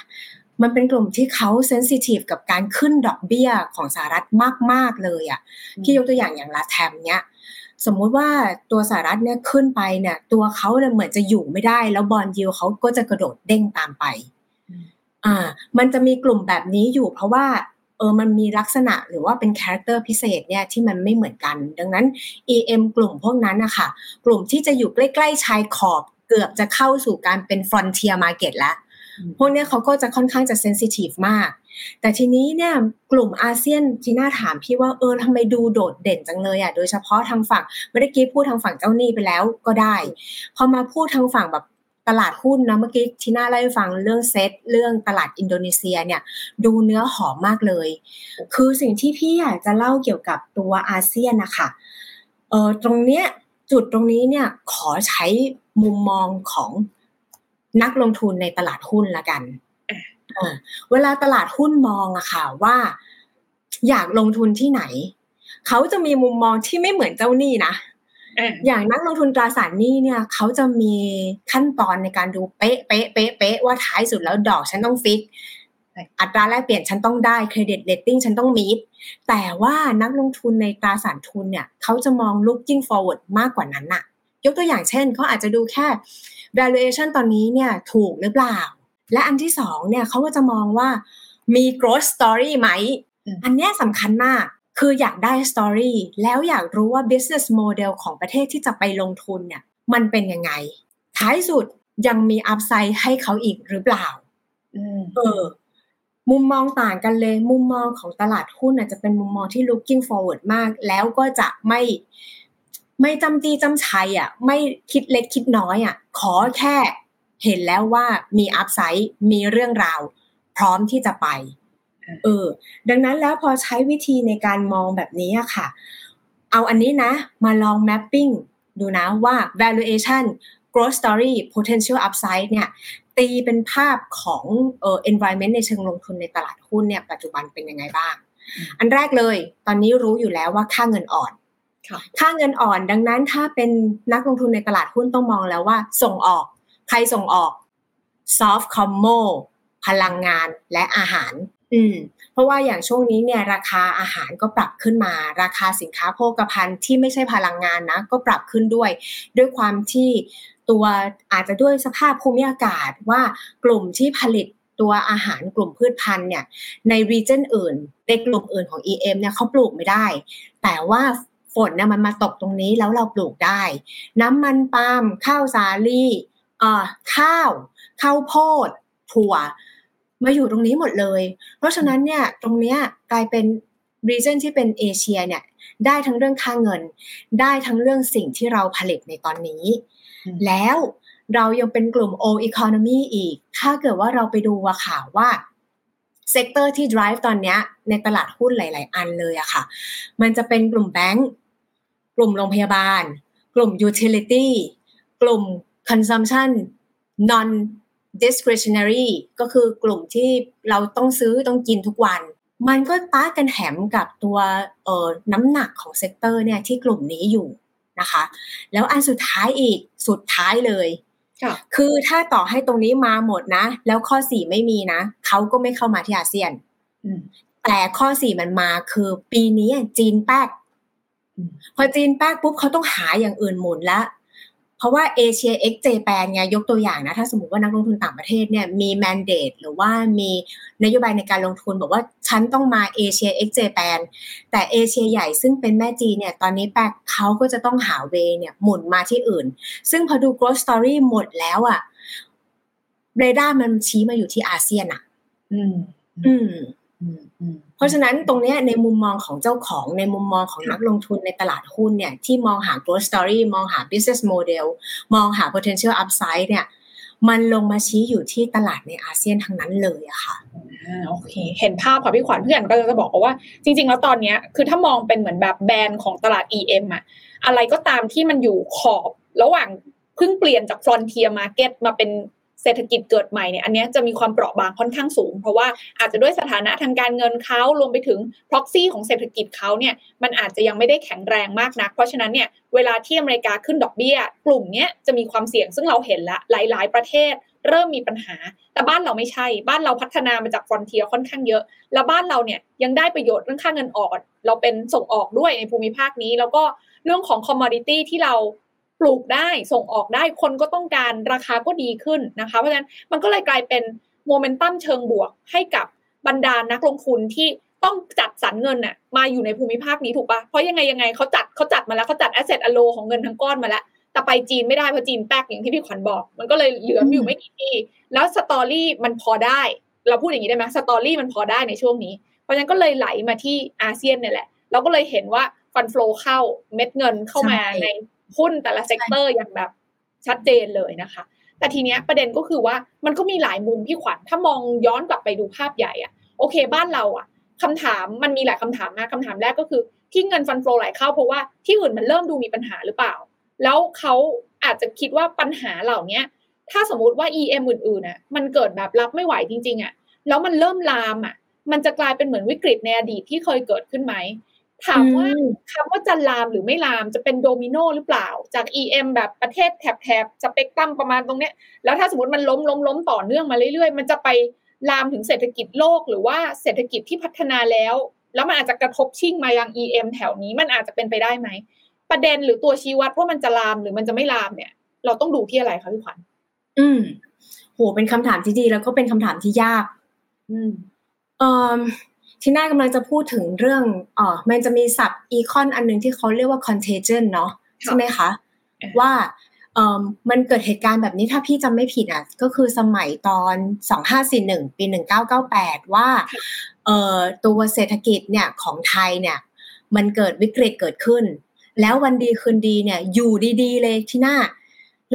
Speaker 3: มันเป็นกลุ่มที่เขาเซนซิทีฟกับการขึ้นดอกเบี้ยของสหรัฐมาก ๆ เลยอะ่ะที่ยกตัวอย่างอย่าง LatAm เนี้ยสมมุติว่าตัวสหรัฐเนี่ยขึ้นไปเนี่ย ตัวเขาเนี่ยเหมือนจะอยู่ไม่ได้ แล้ว bond yield เขาก็จะกระโดดเด้งตามไป อ่า มันจะมีกลุ่มแบบนี้อยู่ เพราะว่า เออมันมีลักษณะหรือว่าเป็น character พิเศษเนี่ยที่มันไม่เหมือนกัน ดังนั้น EM กลุ่มพวกนั้นนะคะกลุ่มที่จะอยู่ใกล้ ๆ ชายขอบเกือบจะเข้าสู่การเป็น frontier market แล้ว พวกนี้เขาก็จะค่อนข้างจะ sensitive มาก แต่ทีนี้เนี่ยกลุ่มอาเซียนที่น่าถามพี่ว่าเออทำไมดูโดดเด่นจังเลยอะโดยเฉพาะทางฝั่งเมื่อกี้พูดทางฝั่งเจ้าหนี้ไปแล้วก็ได้ พอมาพูดทางฝั่งแบบตลาดหุ้นนะเมื่อกี้ที่น่าเล่าให้ฟังเรื่องเซตเรื่องตลาดอินโดนีเซียเนี่ยดูเนื้อหอมมากเลย คือสิ่งที่พี่อยากจะเล่าเกี่ยวกับตัวอาเซียนนะคะเออตรงเนี้ยจุดตรงนี้เนี่ยขอใช้มุมมองของ นักลงทุนในตลาดหุ้นละกันเวลาตลาดหุ้นมองอะค่ะว่า อยากลงทุนที่ไหน เขาจะมีมุมมองที่ไม่เหมือนเจ้าหนี้นะอย่างนักลงทุนตราสารหนี้เนี่ย เขาจะมีขั้นตอนในการดูเป๊ะเป๊ะเป๊ะเป๊ะว่าท้ายสุดแล้วดอกฉันต้อง fix อัตราแลกเปลี่ยนฉันต้องได้เครดิตเรตติ้งฉันต้องมีดแต่ว่านักลงทุนในตราสารทุนเนี่ย เขาจะมอง looking forward มากกว่านั้นน่ะ ยกตัวอย่างเช่นเขาอาจจะดูแค่ valuation ตอนนี้เนี่ยถูกหรือเปล่า และอันที่สองเนี่ยเขาก็จะมองว่ามี growth story ไหม อันนี้สำคัญมาก คืออยากได้ story แล้วอยากรู้ว่า business model ของประเทศที่จะไปลงทุนเนี่ยมันเป็นยังไง ท้ายสุดยังมี upside ให้เขาอีกหรือเปล่าเออ มุมมองต่างกันเลย มุมมองของตลาดหุ้นจะเป็นมุมมองที่ looking forward มาก แล้วก็จะไม่ ไม่จำจีจำชัยอะไม่คิดเล็กคิดน้อยอะขอแค่เห็นแล้วว่ามีอัพไซด์มีเรื่องราว พร้อมที่จะไปเออดังนั้นแล้วพอใช้วิธีในการมองแบบนี้อะค่ะ เอาอันนี้นะ มาลอง mapping ดูนะว่า valuation growth story potential upside เนี่ย ตีเป็นภาพของเอ่อ environment ในเชิงลงทุนในตลาดหุ้นเนี่ย ปัจจุบันเป็นยังไงบ้าง อันแรกเลย ตอนนี้รู้อยู่แล้วว่าค่าเงินอ่อน ค่าเงินอ่อนดังนั้นถ้าเป็นนักลงทุนในตลาดหุ้นต้องมองแล้วว่า ส่งออก ใครส่งออก soft commo พลังงานและอาหาร อืม เพราะว่าอย่างช่วงนี้เนี่ย ราคาอาหารก็ปรับขึ้นมา ราคาสินค้าโภคภัณฑ์ที่ไม่ใช่พลังงานนะ ก็ปรับขึ้นด้วย ด้วยความที่ตัวอาจจะด้วยสภาพภูมิอากาศว่ากลุ่มที่ผลิตตัวอาหารกลุ่มพืชพันธุ์เนี่ย ในรีเจนอื่น ในกลุ่มอื่นของ EM เนี่ยเขาปลูกไม่ได้ แต่ว่า ฝนเนี่ยมันมาตกตรงนี้แล้วเราปลูกได้ น้ำมันปาล์มข้าวสาลีเอ่อข้าวข้าวโพดถั่ว มาอยู่ตรงนี้หมดเลย เพราะฉะนั้นเนี่ยตรงเนี้ยกลายเป็นรีเจนที่เป็นเอเชียเนี่ยได้ทั้งเรื่องค่าเงิน ได้ทั้งเรื่องสิ่งที่เราผลิตในตอนนี้ แล้วเรายังเป็นกลุ่ม old economy อีก ถ้าเกิดว่าเราไปดูว่าข่าวว่า sector ที่ drive ตอนนี้ในตลาดหุ้นหลาย ๆ อันเลยอะค่ะ มันจะเป็นกลุ่มแบงก์กลุ่มโรงพยาบาล กลุ่ม utility กลุ่ม consumption non discretionary ก็คือกลุ่มที่เราต้องซื้อต้องกินทุกวัน มันก็ต้ากันแหมกับตัวเอ่อน้ำหนักของ sector เนี่ยที่กลุ่มนี้อยู่นะคะ แล้วอันสุดท้ายอีกสุดท้ายเลย คือถ้าต่อให้ตรงนี้มาหมดนะ แล้วข้อสี่ไม่มีนะเขาก็ไม่เข้ามาที่อาเซียนแต่ข้อสี่มันมาคือ ปีนี้จีนแป๊กพอจีนแป๊กปุ๊บเขาต้องหาอย่างอื่นหมุนละ เพราะว่า Asia ex Japan ไงยกตัวอย่างนะถ้าสมมติว่านักลงทุนต่างประเทศเนี่ยมี mandate หรือว่ามีนโยบายในการลงทุนบอกว่าฉันต้องมา Asia ex Japanแต่เอเชียใหญ่ซึ่งเป็นแม่จีนเนี่ยตอนนี้แป๊กเขาก็จะต้องหา way เนี่ยหมุนมาที่อื่น ซึ่งพอดู growth story หมดแล้วอะเรดาร์มันชี้มาอยู่ที่อาเซียนอะอืม อืมเพ ราะฉะนั้นตรงนี้ในมุมมองของเจ้าของในมุมมองของนักลงทุนในตลาดหุ้นเนี่ยที่มองหา growth story มองหา business model มองหา potential upside เนี่ยมันลงมาชี้อยู่ที่ตลาดในอาเซียนทั้งนั้นเลยอะค่ะ
Speaker 2: โอเค เห็นภาพค่ะพี่ขวัญเพื่อนก็จะบอกว่าจริง ๆ แล้วตอนนี้คือถ้ามองเป็นเหมือนแบบแบรนด์ของตลาด EM อะอะไรก็ตามที่มันอยู่ขอบระหว่างเพิ่งเปลี่ยนจาก frontier market มาเป็น เศรษฐกิจเกิดใหม่เนี่ยอันนี้จะมีความเปราะบางค่อนข้างสูง เพราะว่าอาจจะด้วยสถานะทางการเงินเขารวมไปถึง proxy ของเศรษฐกิจเขาเนี่ยมันอาจจะยังไม่ได้แข็งแรงมากนัก เพราะฉะนั้นเนี่ยเวลาที่อเมริกาขึ้นดอกเบี้ย กลุ่มนี้จะมีความเสี่ยงซึ่งเราเห็นละหลาย ๆ ประเทศเริ่มมีปัญหา แต่บ้านเราไม่ใช่ บ้านเราพัฒนามาจาก frontier ค่อนข้างเยอะ แล้วบ้านเราเนี่ยยังได้ประโยชน์เรื่องค่าเงินออก เราเป็นส่งออกด้วยในภูมิภาคนี้ แล้วก็เรื่องของ commodity ที่เรา ปลูกได้ส่งออกได้คนก็ต้องการราคาก็ดีขึ้นนะคะ เพราะฉะนั้นมันก็เลยกลายเป็นโมเมนตัมเชิงบวกให้กับบรรดานักลงทุนที่ต้องจัดสรรเงินน่ะมาอยู่ในภูมิภาคนี้ถูกปะเพราะยังไงยังไงเขาจัดเขาจัดมาแล้วเขาจัด asset allo ของเงินทั้งก้อนมาแล้ว แต่ไปจีนไม่ได้เพราะจีนแป๊กอย่างที่พี่ขวัญบอก มันก็เลยเหลืออยู่ไม่กี่ที่แล้ว story มันพอได้ เราพูดอย่างนี้ได้ไหม story มันพอได้ในช่วงนี้ เพราะฉะนั้นก็เลยไหลมาที่อาเซียนเนี่ยแหละเราก็เลยเห็นว่า fund flow เข้าเม็ดเงินเข้ามาใน หุ้นแต่ละ sector อย่างแบบชัดเจนเลยนะคะ แต่ทีเนี้ยประเด็นก็คือว่ามันก็มีหลายมุมพี่ขวัญถ้ามองย้อนกลับไปดูภาพใหญ่อะโอเค บ้านเราอะคำถามมันมีหลายคำถามนะคำถามแรกก็คือที่เงินฟันโฟไหลเข้าเพราะว่าที่อื่นมันเริ่มดูมีปัญหาหรือเปล่า แล้วเขาอาจจะคิดว่าปัญหาเหล่านี้ถ้าสมมติว่า EM อื่นๆน่ะมันเกิดแบบรับไม่ไหวจริงๆอะแล้วมันเริ่มลามอะ มันจะกลายเป็นเหมือนวิกฤตในอดีตที่เคยเกิดขึ้นไหม ถามว่าคำว่าจะลามหรือไม่ลามจะเป็นโดมิโนหรือเปล่า จาก EM แบบประเทศแถบแถบสเปกตรัมประมาณตรงเนี้ย แล้วถ้าสมมติมันล้มล้มล้มต่อเนื่องมาเรื่อยๆ มันจะไปลามถึงเศรษฐกิจโลกหรือว่าเศรษฐกิจที่พัฒนาแล้ว แล้วมันอาจจะกระทบชิ่งมายัง EM แถวนี้มันอาจจะเป็นไปได้ไหม ประเด็นหรือตัวชี้วัดว่ามันจะลามหรือมันจะไม่ลามเนี่ย เราต้องดูที่อะไรคะพี่ขวัญ
Speaker 3: อืมโหเป็นคำถามที่ดีแล้วก็เป็นคำถามที่ยาก อืมเอ่อ ที่น่ากำลังจะพูดถึงเรื่องอ๋อมันจะมีศัพท์อีคอนอันหนึ่งที่เขาเรียกว่า contagion เนาะใช่ไหมคะ ว่าเอ่อมันเกิดเหตุการณ์แบบนี้ถ้าพี่จำไม่ผิดอะก็คือสมัยตอน 2541 ปี 1998 ว่าเอ่อตัวเศรษฐกิจเนี่ยของไทยเนี่ย มันเกิดวิกฤตเกิดขึ้น แล้ววันดีคืนดีเนี่ยอยู่ดีๆ เลยที่หน้า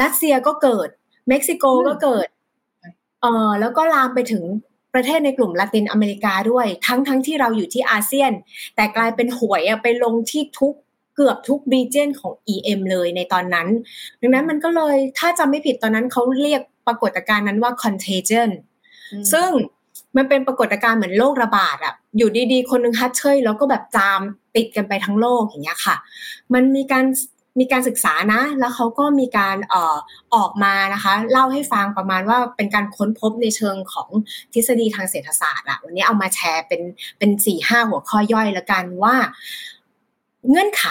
Speaker 3: รัสเซียก็เกิด เม็กซิโกก็เกิดเออแล้วก็ลามไปถึง ประเทศในกลุ่มละตินอเมริกาด้วย ทั้งทั้งที่เราอยู่ที่อาเซียน แต่กลายเป็นหวยไปลงที่ทุกเกือบทุกรีเจนของ EM เลยในตอนนั้น ดังนั้นมันก็เลยถ้าจำไม่ผิดตอนนั้นเขาเรียกปรากฏการณ์นั้นว่า contagion ซึ่งมันเป็นปรากฏการณ์เหมือนโรคระบาดอะอยู่ดีๆ คนนึงฮัดเชยแล้วก็แบบจามติดกันไปทั้งโลกอย่างเงี้ยค่ะ มันมีการ มีการศึกษานะ แล้วเขาก็มีการออออกมานะคะ เล่าให้ฟังประมาณว่าเป็นการค้นพบในเชิงของทฤษฎีทางเศรษฐศาสตร์อะวันนี้เอามาแชร์เป็นเป็นสี่ห้าหัวข้อย่อยล้วกันว่า เงื่อนไข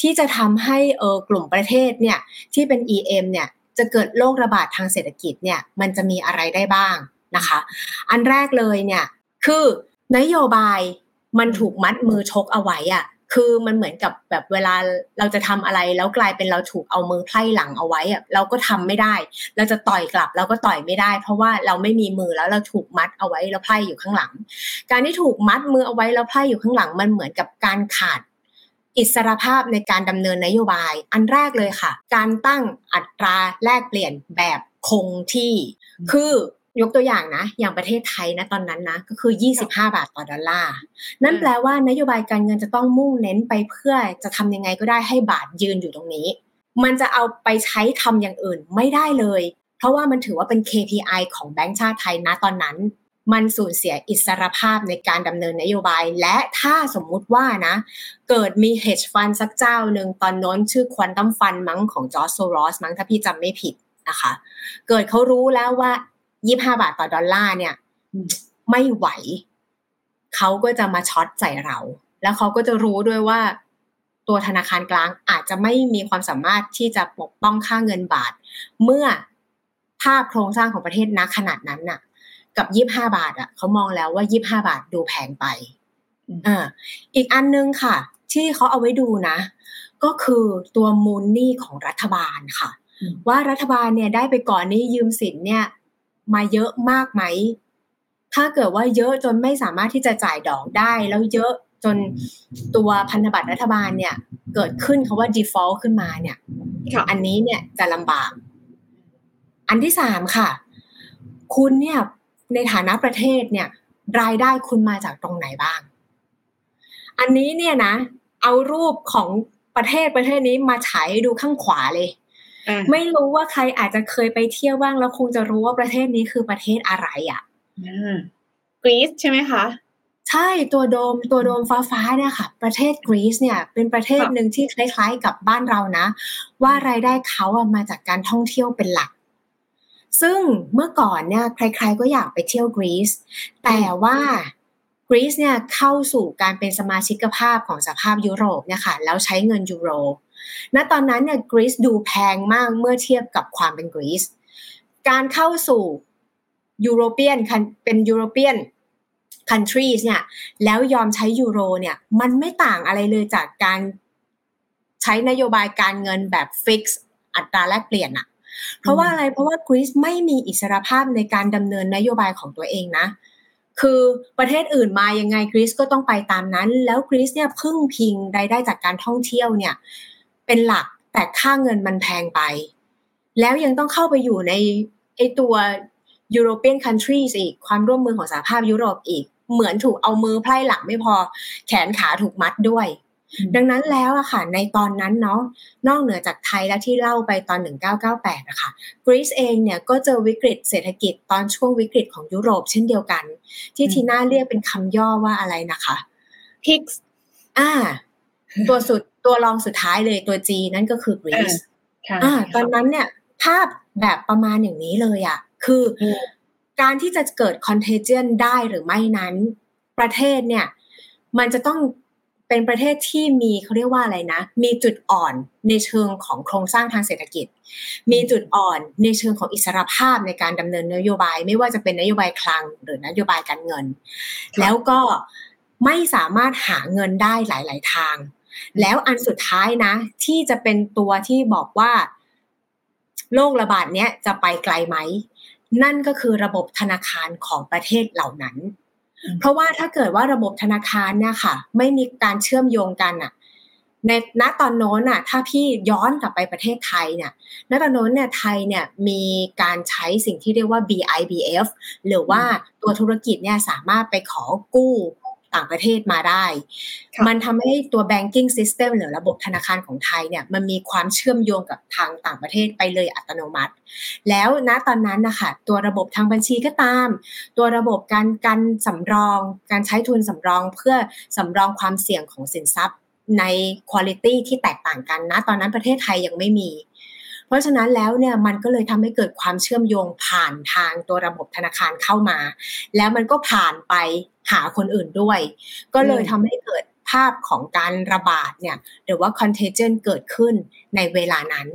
Speaker 3: ที่จะทำให้เออกลุ่มประเทศเนี่ยที่เป็น EM เนี่ยจะเกิดโรคระบาดทางเศรษฐกิจเนี่ยมันจะมีอะไรได้บ้างนะคะ อันแรกเลยเนี่ยคือนโยบายมันถูกมัดมือชกเอาไว้อะ คือมันเหมือนกับแบบเวลาเราจะทำอะไรแล้วกลายเป็นเราถูกเอามือไพ่หลังเอาไว้อะเราก็ทำไม่ได้ เราจะต่อยกลับเราก็ต่อยไม่ได้ เพราะว่าเราไม่มีมือแล้วเราถูกมัดเอาไว้แล้วไพ่อยู่ข้างหลัง การที่ถูกมัดมือเอาไว้แล้วไพ่อยู่ข้างหลัง มันเหมือนกับการขาดอิสรภาพในการดำเนินนโยบาย อันแรกเลยค่ะ การตั้งอัตราแลกเปลี่ยนแบบคงที่ คือ ยกตัวอย่างนะ อย่างประเทศไทยนะตอนนั้นนะ ก็คือ 25 บาทต่อดอลลาร์ นั่นแปลว่านโยบายการเงินจะต้องมุ่งเน้นไปเพื่อจะทำยังไงก็ได้ให้บาทยืนอยู่ตรงนี้ มันจะเอาไปใช้ทำอย่างอื่นไม่ได้เลย เพราะว่ามันถือว่าเป็น KPI ของแบงก์ชาติไทยนะตอนนั้น มันสูญเสียอิสรภาพในการดำเนินนโยบาย และถ้าสมมุติว่านะ เกิดมี hedge fund สักเจ้าหนึ่งตอนโน้นชื่อ Quantum Fund มั้งของจอร์จโซรอสมั้งถ้าพี่จำไม่ผิดนะคะ เกิดเขารู้แล้วว่า 25บาทต่อดอลลาร์เนี่ย ไม่ไหว เขาก็จะมาช็อตใส่เรา แล้วเขาก็จะรู้ด้วยว่า ตัวธนาคารกลางอาจจะไม่มีความสามารถที่จะปกป้องค่าเงินบาท เมื่อภาพโครงสร้างของประเทศนักขนาดนั้นน่ะ กับยี่บห้าบาท อะเขามองแล้วว่ายี่บห้าบาทดูแพงไปอ่าอีกอันนึงค่ะ ที่เขาเอาไว้ดูนะ ก็คือตัวมูลหนี้ของรัฐบาลค่ะ ว่ารัฐบาลเนี่ยได้ไปก่อนหนี้ยืมสินเนี่ย มาเยอะมากไหม ถ้าเกิดว่าเยอะจนไม่สามารถที่จะจ่ายดอกได้ แล้วเยอะจนตัวพันธบัตรรัฐบาลเนี่ย เกิดขึ้นคาว่า default ขึ้นมาเนี่ย
Speaker 2: ค่ะ
Speaker 3: อันนี้เนี่ยจะลำบาก อันที่สามค่ะ คุณเนี่ยในฐานะประเทศเนี่ย รายได้คุณมาจากตรงไหนบ้าง อันนี้เนี่ยนะ เอารูปของประเทศประเทศนี้มาฉายให้ดูข้างขวาเลย
Speaker 2: อ่า
Speaker 3: ไม่รู้ว่าใครอาจจะเคยไปเที่ยวบ้างแล้วคงจะรู้ว่าประเทศนี้คือประเทศอะไรอะ
Speaker 2: กรีซใช่ไหมคะ
Speaker 3: ใช่ตัวโดมตัวโดมฟ้าฟ้าๆเนี่ยค่ะ ประเทศกรีซเนี่ยเป็นประเทศ
Speaker 2: ค่ะ
Speaker 3: หนึ่งที่คล้ายๆกับบ้านเรานะ ว่ารายได้เขาอะมาจากการท่องเที่ยวเป็นหลัก ซึ่งเมื่อก่อนเนี่ยใคร ๆ ก็อยากไปเที่ยวกรีซแต่ว่ากรีซเนี่ยเข้าสู่การเป็นสมาชิกภาพของสภาพยุโรปเนี่ยค่ะแล้วใช้เงินยูโร ณตอนนั้นเนี่ยกรีซดูแพงมากเมื่อเทียบกับความเป็นกรีซการเข้าสู่European เป็น European countries เนี่ยแล้วยอมใช้ยูโรเนี่ยมันไม่ต่างอะไรเลยจากการใช้นโยบายการเงินแบบ fix อัตราแลกเปลี่ยนอะเพราะว่าอะไรเพราะว่ากรีซไม่มีอิสรภาพในการดำเนินนโยบายของตัวเองนะ คือประเทศอื่นมายังไงกรีซก็ต้องไปตามนั้น แล้วกรีซเนี่ยพึ่งพิงรายได้จากการท่องเที่ยวเนี่ย เป็นหลักแต่ค่าเงินมันแพงไป แล้วยังต้องเข้าไปอยู่ในไอตัว European countries อีกความร่วมมือของสหภาพยุโรปอีก เหมือนถูกเอามือไพร่หลังไม่พอ แขนขาถูกมัดด้วย
Speaker 2: อืม
Speaker 3: ดังนั้นแล้วอะค่ะในตอนนั้นเนาะนอกเหนือจากไทยและที่เล่าไปตอน 1998อะค่ะกรีซเองเนี่ยก็เจอวิกฤตเศรษฐกิจตอนช่วงวิกฤตของยุโรปเช่นเดียวกัน ที่ทีน่าเรียกเป็นคำย่อว่าอะไรนะคะ
Speaker 2: พิกซ์
Speaker 3: อ่า ตัวสุด ตัวรองสุดท้ายเลยตัว G นั่นก็คือกรีซ
Speaker 2: ค่ะ
Speaker 3: อ่าตอนนั้นเนี่ย ภาพแบบประมาณอย่างนี้เลยอะ่ะ คืออ
Speaker 2: ม
Speaker 3: การที่จะเกิด contagion ได้หรือไม่นั้น ประเทศเนี่ย มันจะต้องเป็นประเทศที่มีเขาเรียกว่าอะไรนะ มีจุดอ่อนในเชิงของโครงสร้างทางเศรษฐกิจ มีจุดอ่อนในเชิงของอิสรภาพในการดำเนินนโยบาย ไม่ว่าจะเป็นนโยบายคลังหรือนโยบายการเงิน แล้วก็ไม่สามารถหาเงินได้หลาย ๆ ทาง แล้วอันสุดท้ายนะ ที่จะเป็นตัวที่บอกว่าโรคระบาดเนี้ยจะไปไกลไหม นั่นก็คือระบบธนาคารของประเทศเหล่านั้น
Speaker 2: อืม
Speaker 3: เพราะว่าถ้าเกิดว่าระบบธนาคารเนี่ยค่ะ ไม่มีการเชื่อมโยงกันอะในณตอนโน้นอะถ้าพี่ย้อนกลับไปประเทศไทยเนี่ยณตอนโน้นเนี่ยไทยเนี่ยมีการใช้สิ่งที่เรียกว่า BIBF หรือว่าตัวธุรกิจเนี่ยสามารถไปขอกู้ ต่างประเทศมาได้ มันทำให้ตัว banking system หรือระบบธนาคารของไทยเนี่ยมันมีความเชื่อมโยงกับทางต่างประเทศไปเลยอัตโนมัติ แล้วณตอนนั้นนะคะตัวระบบทางบัญชีก็ตาม ตัวระบบการการสำรอง การใช้ทุนสำรองเพื่อสำรองความเสี่ยงของสินทรัพย์ในคุณภาพที่แตกต่างกันนะตอนนั้นประเทศไทยยังไม่มี เพราะฉะนั้นแล้วเนี่ยมันก็เลยทำให้เกิดความเชื่อมโยงผ่านทางตัวระบบธนาคารเข้ามา แล้วมันก็ผ่านไป หาคนอื่นด้วย ก็เลยทำให้เกิดภาพของการระบาดเนี่ยหรือว่า contagion เกิดขึ้นในเวลานั้น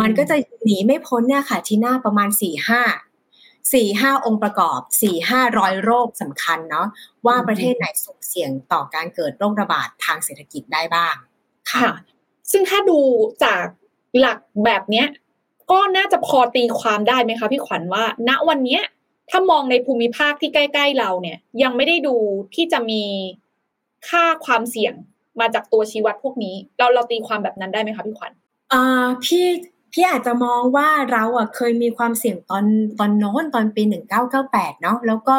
Speaker 3: มันก็จะหนีไม่พ้นเนี่ยค่ะที่หน้าประมาณ4ี่ห้าสี่ห้าองค์ประกอบสี่ห้าร้อยโรคสำคัญเนาะว่าประเทศไหนสุ่มเสี่ยงต่อการเกิดโรคระบาดทางเศรษฐกิจได้บ้าง
Speaker 2: ค่ะ ซึ่งถ้าดูจากหลักแบบเนี้ย ก็น่าจะพอตีความได้ไหมคะพี่ขวัญว่า ณวันเนี้ย ถ้ามองในภูมิภาคที่ใกล้ ๆ เราเนี่ย ยังไม่ได้ดูที่จะมีค่าความเสี่ยงมาจากตัวชี้วัดพวกนี้ เราเราตีความแบบนั้นได้ไหมคะพี่ขวัญ
Speaker 3: อ่าพี่พี่อาจจะมองว่าเราอะเคยมีความเสี่ยงตอนตอนโน้นตอนปีหนึ่งเก้าเก้าแปดเนาะแล้วก็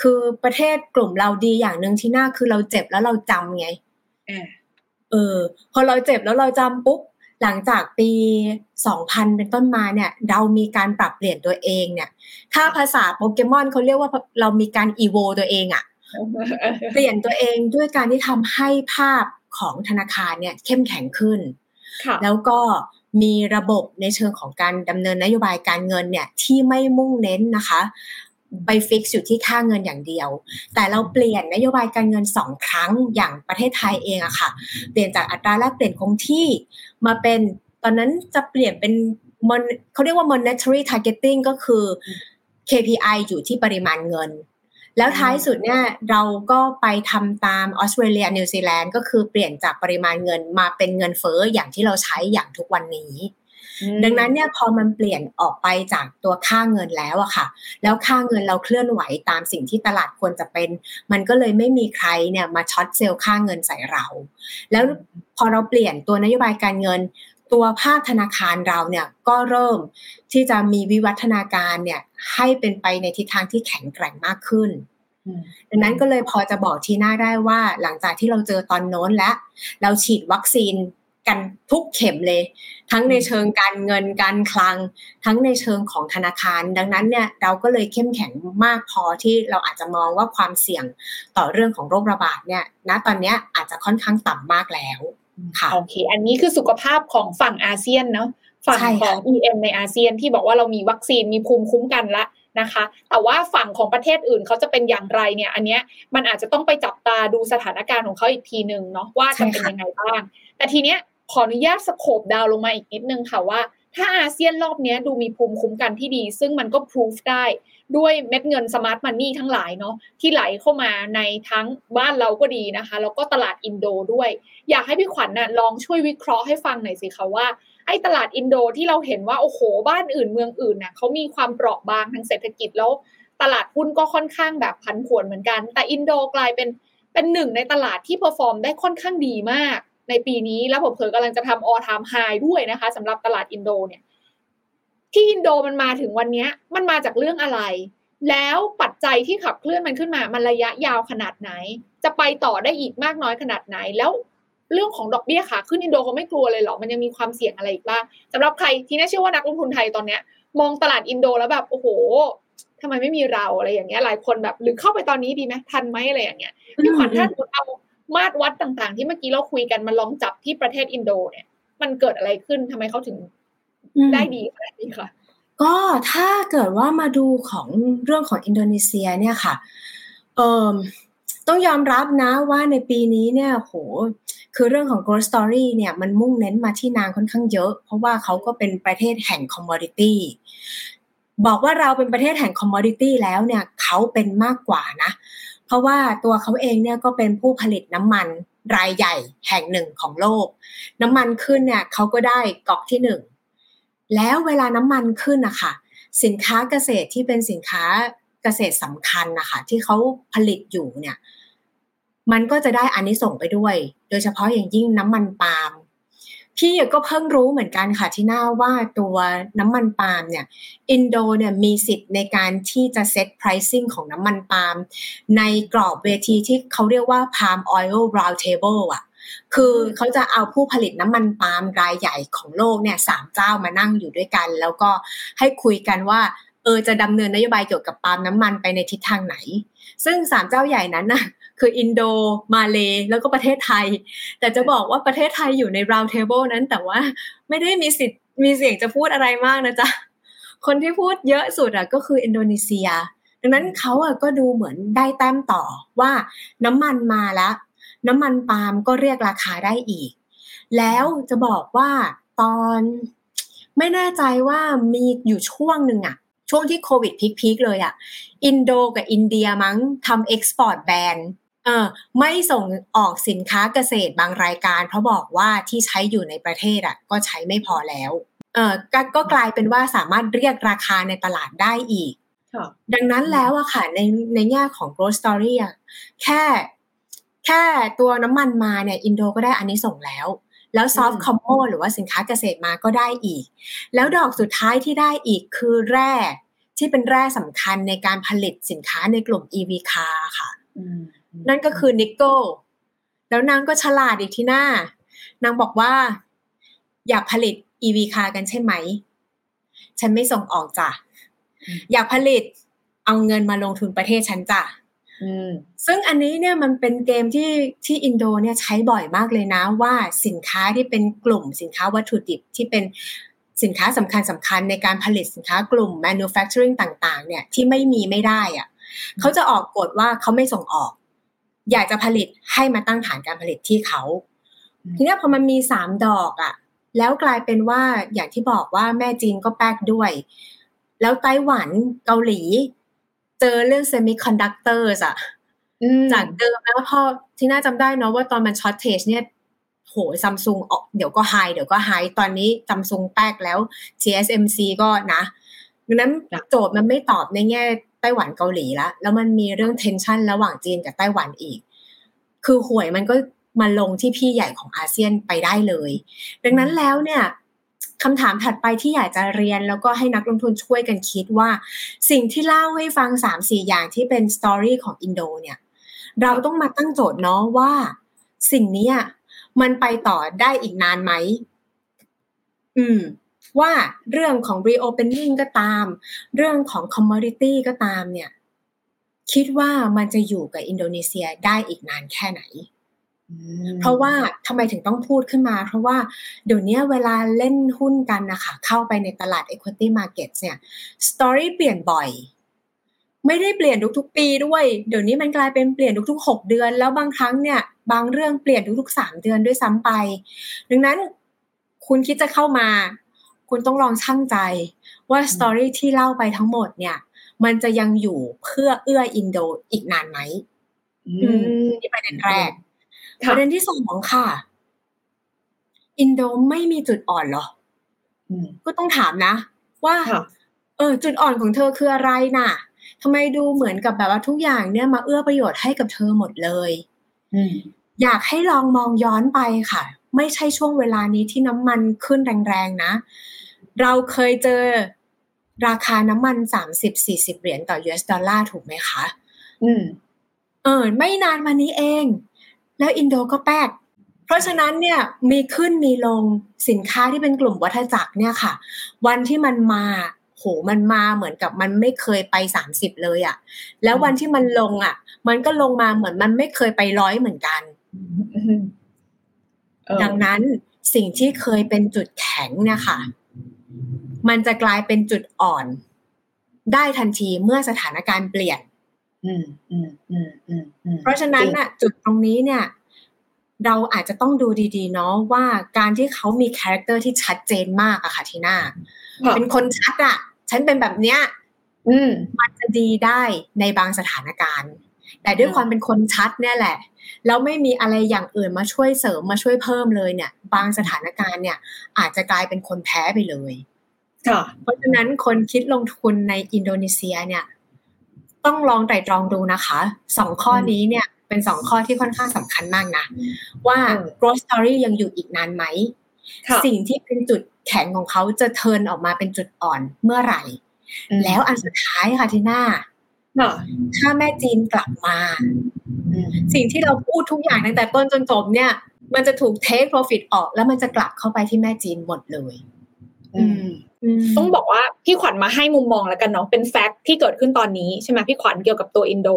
Speaker 3: คือประเทศกลุ่มเราดีอย่างหนึ่งที่น่าคือเราเจ็บแล้วเราจำไงเออพอเราเจ็บแล้วเราจำปุ๊บ หลังจากปีสองพันเป็นต้นมาเนี่ย เรามีการปรับเปลี่ยนตัวเองเนี่ย ถ้าภาษาโปเกมอนเขาเรียกว่าเรามีการอีโวตัวเองอะเปลี่ยนตัวเองด้วยการที่ทำให้ภาพของธนาคารเนี่ยเข้มแข็งขึ้น แล้วก็มีระบบในเชิงของการดำเนินนโยบายการเงินเนี่ยที่ไม่มุ่งเน้นนะคะ ไป fix อยู่ที่ค่าเงินอย่างเดียว แต่เราเปลี่ยนนโยบายการเงินสองครั้งอย่างประเทศไทยเองอะค่ะ เปลี่ยนจากอัตราแลกเปลี่ยนคงที่มาเป็นตอนนั้นจะเปลี่ยนเป็นเขาเรียกว่า monetary targeting ก็คือ KPI อยู่ที่ปริมาณเงิน แล้วท้ายสุดเนี่ยเราก็ไปทำตามออสเตรเลียนิวซีแลนด์ก็คือเปลี่ยนจากปริมาณเงินมาเป็นเงินเฟ้ออย่างที่เราใช้อย่างทุกวันนี้ ดังนั้นเนี่ยพอมันเปลี่ยนออกไปจากตัวค่าเงินแล้วอะค่ะ แล้วค่าเงินเราเคลื่อนไหวตามสิ่งที่ตลาดควรจะเป็น มันก็เลยไม่มีใครเนี่ยมาช็อตเซลล์ค่าเงินใส่เรา แล้วพอเราเปลี่ยนตัวนโยบายการเงินตัวภาคธนาคารเราเนี่ยก็เริ่มที่จะมีวิวัฒนาการเนี่ยให้เป็นไปในทิศทางที่แข็งแกร่งมากขึ้นดังนั้นก็เลยพอจะบอกทีหน้าได้ว่าหลังจากที่เราเจอตอนโน้นแล้ว เราฉีดวัคซีน กันทุกเข็มเลย ทั้งในเชิงการเงินการคลัง ทั้งในเชิงของธนาคาร ดังนั้นเนี่ยเราก็เลยเข้มแข็งมากพอที่เราอาจจะมองว่าความเสี่ยงต่อเรื่องของโรคระบาดเนี่ยณตอนนี้อาจจะค่อนข้างต่ำมากแล้วค่ะ
Speaker 2: โอเค อันนี้คือสุขภาพของฝั่งอาเซียนเนาะฝั่งของ EM ในอาเซียนที่บอกว่าเรามีวัคซีนมีภูมิคุ้มกันละนะคะ แต่ว่าฝั่งของประเทศอื่นเขาจะเป็นอย่างไรเนี่ย อันเนี้ยมันอาจจะต้องไปจับตาดูสถานการณ์ของเขาอีกทีหนึ่งเนาะว่าจะเป็นยังไงบ้าง แต่ทีเนี้ยขออนุญาต scope down ลงมาอีกนิดนึงค่ะว่า ถ้าอาเซียนรอบนี้ดูมีภูมิคุ้มกันที่ดี ซึ่งมันก็พิสูจน์ได้ด้วยเม็ดเงิน smart money ทั้งหลายเนาะที่ไหลเข้ามาในทั้งบ้านเราก็ดีนะคะ แล้วก็ตลาดอินโดด้วย อยากให้พี่ขวัญน่ะลองช่วยวิเคราะห์ให้ฟังหน่อยสิคะว่าไอ้ตลาดอินโดที่เราเห็นว่าโอ้โหบ้านอื่นเมืองอื่นเนี่ยเขามีความเปราะบางทางเศรษฐกิจแล้ว ตลาดหุ้นก็ค่อนข้างแบบผันผวนเหมือนกัน แต่อินโดกลายเป็นเป็นหนึ่งในตลาดที่ perform ได้ค่อนข้างดีมาก ในปีนี้แล้วเผลอเผลอกำลังจะทำ all time high ด้วยนะคะสำหรับตลาดอินโดเนี่ย ที่อินโดมันมาถึงวันนี้มันมาจากเรื่องอะไร แล้วปัจจัยที่ขับเคลื่อนมันขึ้นมา มันระยะยาวขนาดไหน จะไปต่อได้อีกมากน้อยขนาดไหนแล้วเรื่องของดอกเบี้ยค่ะขึ้นอินโดเขาไม่กลัวเลยหรอ มันยังมีความเสี่ยงอะไรอีกบ้างสำหรับใครทีน่าเชื่อว่านักลงทุนไทยตอนเนี้ย มองตลาดอินโดแล้วแบบโอ้โหทำไมไม่มีเราอะไรอย่างเงี้ยหลายคนแบบหรือเข้าไปตอนนี้ดีไหมทันไหมอะไรอย่างเงี้ยพี่ขวัญถ้าเอา มาตรวัดต่างๆ ที่เมื่อกี้เราคุยกันมาลองจับที่ประเทศอินโดเนี่ย มันเกิดอะไรขึ้นทำไมเขาถึงได้ดีขนาดนี้ค่ะ
Speaker 3: ก็ถ้าเกิดว่ามาดูของเรื่องของอินโดนีเซียเนี่ยค่ะเออต้องยอมรับนะว่าในปีนี้เนี่ยโหคือเรื่องของ growth story เนี่ยมันมุ่งเน้นมาที่นางค่อนข้างเยอะ เพราะว่าเขาก็เป็นประเทศแห่ง commodity บอกว่าเราเป็นประเทศแห่ง commodity แล้วเนี่ยเขาเป็นมากกว่านะเพราะว่าตัวเขาเองเนี่ยก็เป็นผู้ผลิตน้ำมันรายใหญ่แห่งหนึ่งของโลก น้ำมันขึ้นเนี่ยเขาก็ได้กอกที่หนึ่งแล้วเวลาน้ำมันขึ้นนะคะสินค้าเกษตรที่เป็นสินค้าเกษตรสำคัญนะคะที่เขาผลิตอยู่เนี่ยมันก็จะได้อันนี้ส่งไปด้วย โดยเฉพาะอย่างยิ่งน้ำมันปาล์ม พี่ก็เพิ่งรู้เหมือนกันค่ะที่น่าว่าตัวน้ำมันปาล์มเนี่ยอินโดเนี่ยมีสิทธิ์ในการที่จะเซต pricing ของน้ำมันปาล์มในกรอบเวทีที่เขาเรียกว่า Palm Oil Round Table อะคือเขาจะเอาผู้ผลิตน้ำมันปาล์มรายใหญ่ของโลกเนี่ยสามเจ้ามานั่งอยู่ด้วยกัน แล้วก็ให้คุยกันว่าเออจะดำเนินนโยบายเกี่ยวกับปาล์มน้ำมันไปในทิศทางไหน ซึ่งสามเจ้าใหญ่นั้นน่ะ คืออินโดมาเลแล้วก็ประเทศไทย แต่จะบอกว่าประเทศไทยอยู่ใน round table นั้น แต่ว่าไม่ได้มีสิทธิ์มีเสียงจะพูดอะไรมากนะจ๊ะคนที่พูดเยอะสุดอะก็คืออินโดนีเซีย ดังนั้นเขาอะก็ดูเหมือนได้แต้มต่อว่าน้ำมันมาแล้ว น้ำมันปาล์มก็เรียกราคาได้อีก แล้วจะบอกว่าตอนไม่แน่ใจว่ามีอยู่ช่วงหนึ่งอะช่วงที่โควิดพีคๆเลยอะอินโดกับอินเดียมั้งทำ export ban เออไม่ส่งออกสินค้าเกษตรบางรายการ เพราะบอกว่าที่ใช้อยู่ในประเทศอะก็ใช้ไม่พอแล้วเออก็ก็กลายเป็นว่าสามารถเรียกราคาในตลาดได้อีกดังนั้นแล้วอะค่ะในในแง่ของ growth story อะแค่แค่ตัวน้ำมันมาเนี่ยอินโดก็ได้อันนี้ส่งแล้ว แล้ว soft commo หรือว่าสินค้าเกษตรมาก็ได้อีก แล้วดอกสุดท้ายที่ได้อีกคือแร่ที่เป็นแร่สำคัญในการผลิตสินค้าในกลุ่ม EV car ค่ะ นั่นก็คือนิกเกิลแล้วนางก็ฉลาดอีกที่หน้า นางบอกว่า อยากผลิต EV คากันใช่ไหม ฉันไม่ส่งออกจ้ะ อยากผลิตเอาเงินมาลงทุนประเทศฉันจ้ะซึ่งอันนี้เนี่ยมันเป็นเกมที่ที่อินโดเนี่ยใช้บ่อยมากเลยนะว่าสินค้าที่เป็นกลุ่มสินค้าวัตถุดิบที่เป็นสินค้าสำคัญสำคัญในการผลิตสินค้ากลุ่ม manufacturing ต่าง ๆ เนี่ยที่ไม่มีไม่ได้อะเขาจะออกกฎว่าเขาไม่ส่งออก อยากจะผลิตให้มาตั้งฐานการผลิตที่เขา ทีนี้พอมันมีสามดอกอะ่ะ แล้วกลายเป็นว่าอย่างที่บอกว่าแม่จีนก็แป๊กด้วย แล้วไต้หวันเกาหลี เจอเรื่อง semiconductor อะจากเดิมแล้วพอทีน่าจำได้เนาะว่าตอนมัน shortage เนี่ยโหซัมซุงเดี๋ยวก็ high เดี๋ยวก็ high ตอนนี้ซัมซุงแป๊กแล้ว TSMC ก็นะดังนั้นโจทย์มันไม่ตอบในแง่ ไต้หวันเกาหลีละแล้วมันมีเรื่อง tension ระหว่างจีนกับไต้หวันอีก คือหวยมันก็มาลงที่พี่ใหญ่ของอาเซียนไปได้เลย ดังนั้นแล้วเนี่ยคำถามถัดไปที่อยากจะเรียนแล้วก็ให้นักลงทุนช่วยกันคิดว่า สิ่งที่เล่าให้ฟังสามสี่อย่างที่เป็นสตอรี่ของอินโดเนี่ย เราต้องมาตั้งโจทย์เนาะว่า สิ่งนี้มันไปต่อได้อีกนานไหม อืม ว่าเรื่องของ reopening ก็ตาม เรื่องของ commodity ก็ตามเนี่ย คิดว่ามันจะอยู่กับอินโดนีเซียได้อีกนานแค่ไหน เพราะว่าทำไมถึงต้องพูดขึ้นมา เพราะว่าเดี๋ยวนี้เวลาเล่นหุ้นกันนะคะเข้าไปในตลาด equity market เนี่ย story เปลี่ยนบ่อยไม่ได้เปลี่ยนทุกๆปีด้วย เดี๋ยวนี้มันกลายเป็นเปลี่ยนทุกๆหกเดือน แล้วบางครั้งเนี่ยบางเรื่องเปลี่ยนทุกๆสามเดือนด้วยซ้ำไป ดังนั้นคุณคิดจะเข้ามา คุณต้องลองชั่งใจว่าสตอรี่ที่เล่าไปทั้งหมดเนี่ย มันจะยังอยู่เพื่อเอื้ออินโดอีกนานไหมนี่ประเด็นแรกประเด็นที่สองค่ะ อินโดไม่มีจุดอ่อนหรอก็ต้องถามนะ ว่า เออ จุดอ่อนของเธอคืออะไรน่ะทำไมดูเหมือนกับแบบว่าทุกอย่างเนี่ยมาเอื้อประโยชน์ให้กับเธอหมดเลยอยากให้ลองมองย้อนไปค่ะ ไม่ใช่ช่วงเวลานี้ที่น้ำมันขึ้นแรงๆนะ เราเคยเจอราคาน้ำมันสามสิบสี่สิบเหรียญต่อ US ดอลลาร์ถูกไหมคะ อืม เออ ไม่นานมานี้เอง แล้วอินโดก็แป๊กเพราะฉะนั้นเนี่ยมีขึ้นมีลงสินค้าที่เป็นกลุ่มวัฏจักรเนี่ยค่ะ วันที่มันมาโหมันมาเหมือนกับมันไม่เคยไปสามสิบเลยอะ่ะ แล้ววันที่มันลงอะ่ะ มันก็ลงมาเหมือนมันไม่เคยไปร้อยเหมือนกันดังนั้นสิ่งที่เคยเป็นจุดแข็งเนี่ยค่ะ มันจะกลายเป็นจุดอ่อน ได้ทันทีเมื่อสถานการณ์เปลี่ยนเพราะฉะนั้นน่ะ จุดตรงนี้เนี่ย เราอาจจะต้องดูดีๆเนาะว่าการที่เขามี character ที่ชัดเจนมากอะค่ะทีน่าเป็นคนชัดอะฉันเป็นแบบเนี้ยมันจะดีได้ในบางสถานการณ์ แต่ด้วยความเป็นคนชัดเนี่ยแหละแล้วไม่มีอะไรอย่างอื่นมาช่วยเสริมมาช่วยเพิ่มเลยเนี่ย บางสถานการณ์เนี่ย อาจจะกลายเป็นคนแพ้ไปเลย เพราะฉะนั้นคนคิดลงทุนในอินโดนีเซียเนี่ย ต้องลองไตรตรองดูนะคะสองข้อนี้เนี่ย เป็นสองข้อที่ค่อนข้างสำคัญมากนะ ว่า growth story ยังอยู่อีกนานไหม สิ่งที่เป็นจุดแข็งของเขาจะเทินออกมาเป็นจุดอ่อนเมื่อไหร่ แล้วอันสุดท้ายค่ะทีน่าถ้าแม่จีนกลับมา สิ่งที่เราพูดทุกอย่างตั้งแต่ต้นจนจบเนี่ย มันจะถูกเทคโปรฟิตออกแล้วมันจะกลับเข้าไปที่แม่จีนหมดเลย
Speaker 2: ต้องบอกว่าพี่ขวัญมาให้มุมมองแล้วกันเนาะเป็น fact ที่เกิดขึ้นตอนนี้ใช่ไหมพี่ขวัญเกี่ยวกับตัวอินโด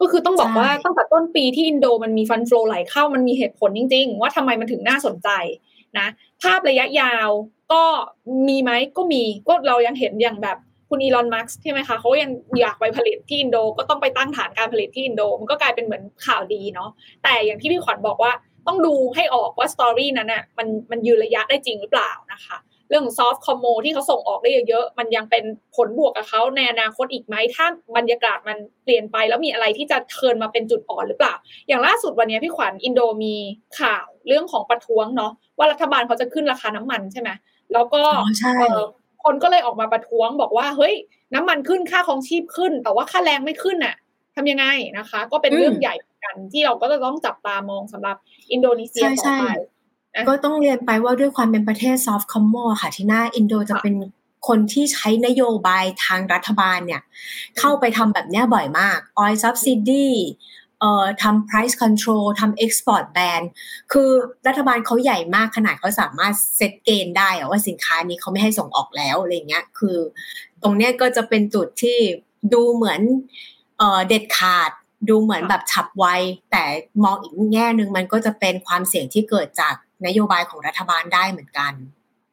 Speaker 2: ก็คือต้องบอกว่าตั้งแต่ต้นปีที่อินโดมันมี fund flow ไหลเข้ามันมีเหตุผลจริง ๆ ว่าทำไมมันถึงน่าสนใจนะ ภาพระยะยาวก็มีไหมก็มีก็เรายังเห็นอย่างแบบคุณอีลอนมัสก์ใช่ไหมคะเขายังอยากไปผลิตที่อินโด ก็ต้องไปตั้งฐานการผลิตที่อินโด มันก็กลายเป็นเหมือนข่าวดีเนาะแต่อย่างที่พี่ขวัญบอกว่าต้องดูให้ออกว่า story นั้นน่ะมันมันยืนระยะได้จริงหรือเปล่านะคะ เรื่องซอฟต์คอมโมที่เขาส่งออกได้เยอะๆ มันยังเป็นผลบวกกับเขาในอนาคตอีกไหม ถ้าบรรยากาศมันเปลี่ยนไปแล้วมีอะไรที่จะเทินมาเป็นจุดอ่อนหรือเปล่า อย่างล่าสุดวันนี้พี่ขวัญอินโดมีข่าวเรื่องของประท้วงเนาะว่ารัฐบาลเขาจะขึ้นราคาน้ำมันใช่ไหมแล้วก็คนก็เลยออกมาประท้วงบอกว่าเฮ้ยน้ำมันขึ้นค่าของชีพขึ้น แต่ว่าค่าแรงไม่ขึ้นน่ะทำยังไงนะคะ ก็เป็นเรื่องใหญ่กันที่เราก็จะต้องจับตามองสำหรับอินโดนีเซียต่อไป
Speaker 3: ก็ต้องเรียนไปว่าด้วยความเป็นประเทศ soft commo ค่ะทีน่าอินโดจะเป็นคนที่ใช้นโยบายทางรัฐบาลเนี่ย เข้าไปทำแบบนี้บ่อยมาก oil subsidy เอ่อทำ price control ทำ export ban คือรัฐบาลเขาใหญ่มากขนาดเขาสามารถเซตเกณฑ์ได้ว่าสินค้านี้เขาไม่ให้ส่งออกแล้วอะไรเงี้ย คือ ตรงเนี้ยก็จะเป็นจุดที่ดูเหมือนเอ่อเด็ดขาด ดูเหมือนแบบฉับไว แต่มองอีกแง่หนึ่งมันก็จะเป็นความเสี่ยงที่เกิดจาก นโยบายของรัฐบาลได้เหมือนกัน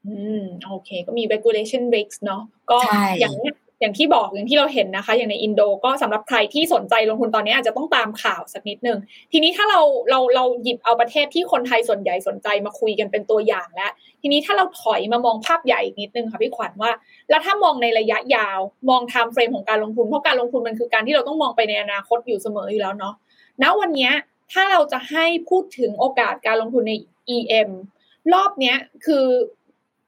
Speaker 2: อืมโอเค ก็มี regulation risk เนาะก็อย่างอย่างที่บอกอย่างที่เราเห็นนะคะ อย่างในอินโดก็สำหรับใครที่สนใจลงทุนตอนนี้อาจจะต้องตามข่าวสักนิดนึง ทีนี้ถ้าเราเราเราหยิบเอาประเทศที่คนไทยส่วนใหญ่สนใจมาคุยกันเป็นตัวอย่างแล้ว ทีนี้ถ้าเราถอยมามองภาพใหญ่อีกนิดนึงค่ะพี่ขวัญว่า แล้วถ้ามองในระยะยาว มองไทม์เฟรมของการลงทุนเพราะการลงทุนมันคือการที่เราต้องมองไปในอนาคตอยู่เสมออยู่แล้วเนาะณวันนี้ ถ้าเราจะให้พูดถึงโอกาสการลงทุนใน EM รอบเนี้ยคือ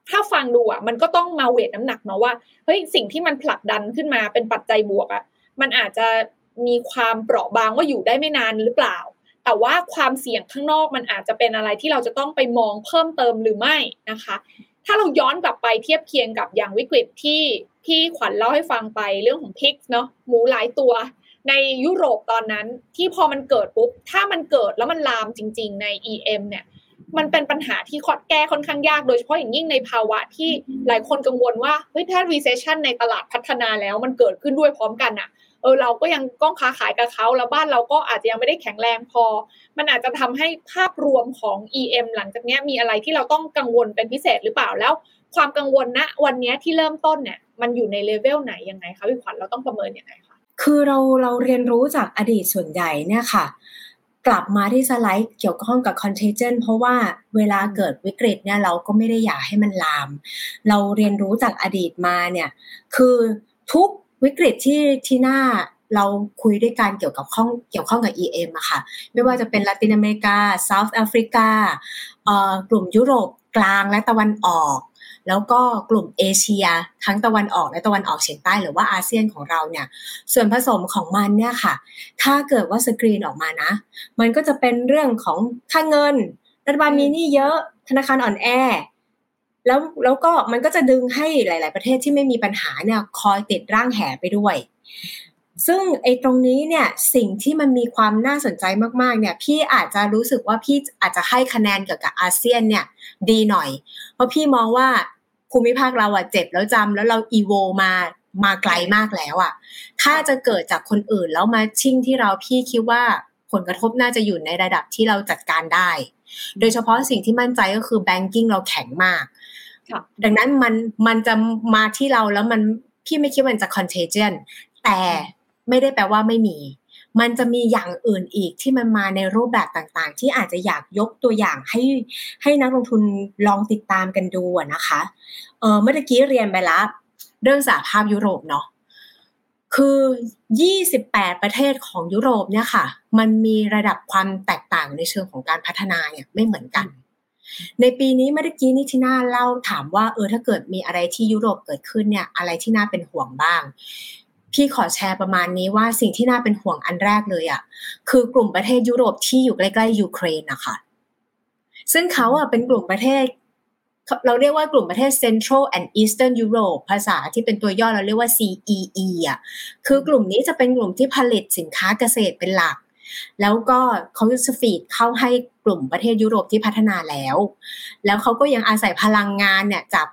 Speaker 2: ถ้าฟังดูอะมันก็ต้องมาเวทน้ำหนักเนาะว่าเฮ้ยสิ่งที่มันผลักดันขึ้นมาเป็นปัจจัยบวกอะมันอาจจะมีความเปราะบางว่าอยู่ได้ไม่นานหรือเปล่า แต่ว่าความเสี่ยงข้างนอกมันอาจจะเป็นอะไรที่เราจะต้องไปมองเพิ่มเติมหรือไม่นะคะ ถ้าเราย้อนกลับไปเทียบเคียงกับอย่างวิกฤตที่พี่ขวัญเล่าให้ฟังไปเรื่องของพิกเนาะหมูหลายตัว ในยุโรปตอนนั้นที่พอมันเกิดปุ๊บถ้ามันเกิดแล้วมันลามจริง ๆ ใน EM เนี่ย มันเป็นปัญหาที่แก้ค่อนข้างยากโดยเฉพาะอย่างยิ่งในภาวะที่หลายคนกังวลว่าเฮ้ยถ้า recession ในตลาดพัฒนาแล้วมันเกิดขึ้นด้วยพร้อมกันอะเออเราก็ยังก้องค้าขายกับเขาแล้วบ้านเราก็อาจจะยังไม่ได้แข็งแรงพอ มันอาจจะทำให้ภาพรวมของ EM หลังจากนี้มีอะไรที่เราต้องกังวลเป็นพิเศษหรือเปล่าแล้ว ความกังวลณวันนี้ที่เริ่มต้นเนี่ยมันอยู่ในเลเวลไหนยังไงคะพี่ขวัญเราต้องประเมินยังไงคะ
Speaker 3: คือเราเราเรียนรู้จากอดีตส่วนใหญ่เนี่ยค่ะ กลับมาที่สไลด์เกี่ยวข้องกับ contagion เพราะว่าเวลาเกิดวิกฤตเนี่ยเราก็ไม่ได้อยากให้มันลาม เราเรียนรู้จากอดีตมาเนี่ยคือทุกวิกฤตที่ที่หน้าเราคุยด้วยกันเกี่ยวกับข้องเกี่ยวข้องกับ EM อะค่ะ ไม่ว่าจะเป็นลาตินอเมริกาเซาท์แอฟริกากลุ่มยุโรปกลางและตะวันออก แล้วก็กลุ่มเอเชีย ทั้งตะวันออกและตะวันออกเฉียงใต้หรือว่าอาเซียนของเราเนี่ย ส่วนผสมของมันเนี่ยค่ะ ถ้าเกิดว่าสกรีนออกมานะ มันก็จะเป็นเรื่องของค่าเงิน รัฐบาลมีหนี้เยอะ ธนาคารอ่อนแอ แล้วแล้วก็มันก็จะดึงให้หลาย ๆ ประเทศที่ไม่มีปัญหาเนี่ยคอยติดร่างแหไปด้วยซึ่งไอ้ตรงนี้เนี่ยสิ่งที่มันมีความน่าสนใจมากๆเนี่ยพี่อาจจะรู้สึกว่าพี่อาจจะให้คะแนนเกี่ยวกับอาเซียนเนี่ยดีหน่อย เพราะพี่มองว่า ภูมิภาคเราอะเจ็บแล้วจำแล้วเราอีโวมามาไกลมากแล้วอะถ้าจะเกิดจากคนอื่นแล้วมาชิ่งที่เราพี่คิดว่าผลกระทบน่าจะอยู่ในระดับที่เราจัดการได้ โดยเฉพาะสิ่งที่มั่นใจก็คือแบงกิ้งเราแข็งมาก ดังนั้นมันมันจะมาที่เราแล้วมันพี่ไม่คิดว่ามันจะคอนเทเจนแต่ไม่ได้แปลว่าไม่มี มันจะมีอย่างอื่นอีกที่มันมาในรูปแบบต่างๆ ที่อาจจะอยากยกตัวอย่างให้ให้นักลงทุนลองติดตามกันดูนะคะเออเมื่อกี้เรียนไปแล้วเรื่องสหภาพยุโรปเนาะคือ 28 ประเทศของยุโรปเนี่ยค่ะ มันมีระดับความแตกต่างในเชิงของการพัฒนาเนี่ยไม่เหมือนกัน ในปีนี้เมื่อกี้นี่ที่น่าเล่าถามว่าเออถ้าเกิดมีอะไรที่ยุโรปเกิดขึ้นเนี่ยอะไรที่น่าเป็นห่วงบ้าง พี่ขอแชร์ประมาณนี้ว่าสิ่งที่น่าเป็นห่วงอันแรกเลยอะ่ะคือกลุ่มประเทศยุโรปที่อยู่ใกล้ๆยูเครนนะคะซึ่งเขาอะเป็นกลุ่มประเทศ เราเรียกว่ากลุ่มประเทศ Central and Eastern Europe ภาษาที่เป็นตัวย่อเราเรียกว่า CEE อะคือกลุ่มนี้จะเป็นกลุ่มที่ผลิตสินค้าเกษตรเป็นหลัก แล้วก็เขาจะฟีดเข้าให้กลุ่มประเทศยุโรปที่พัฒนาแล้ว แล้วเขาก็ยังอาศัยพลังงานเนี่ยจาก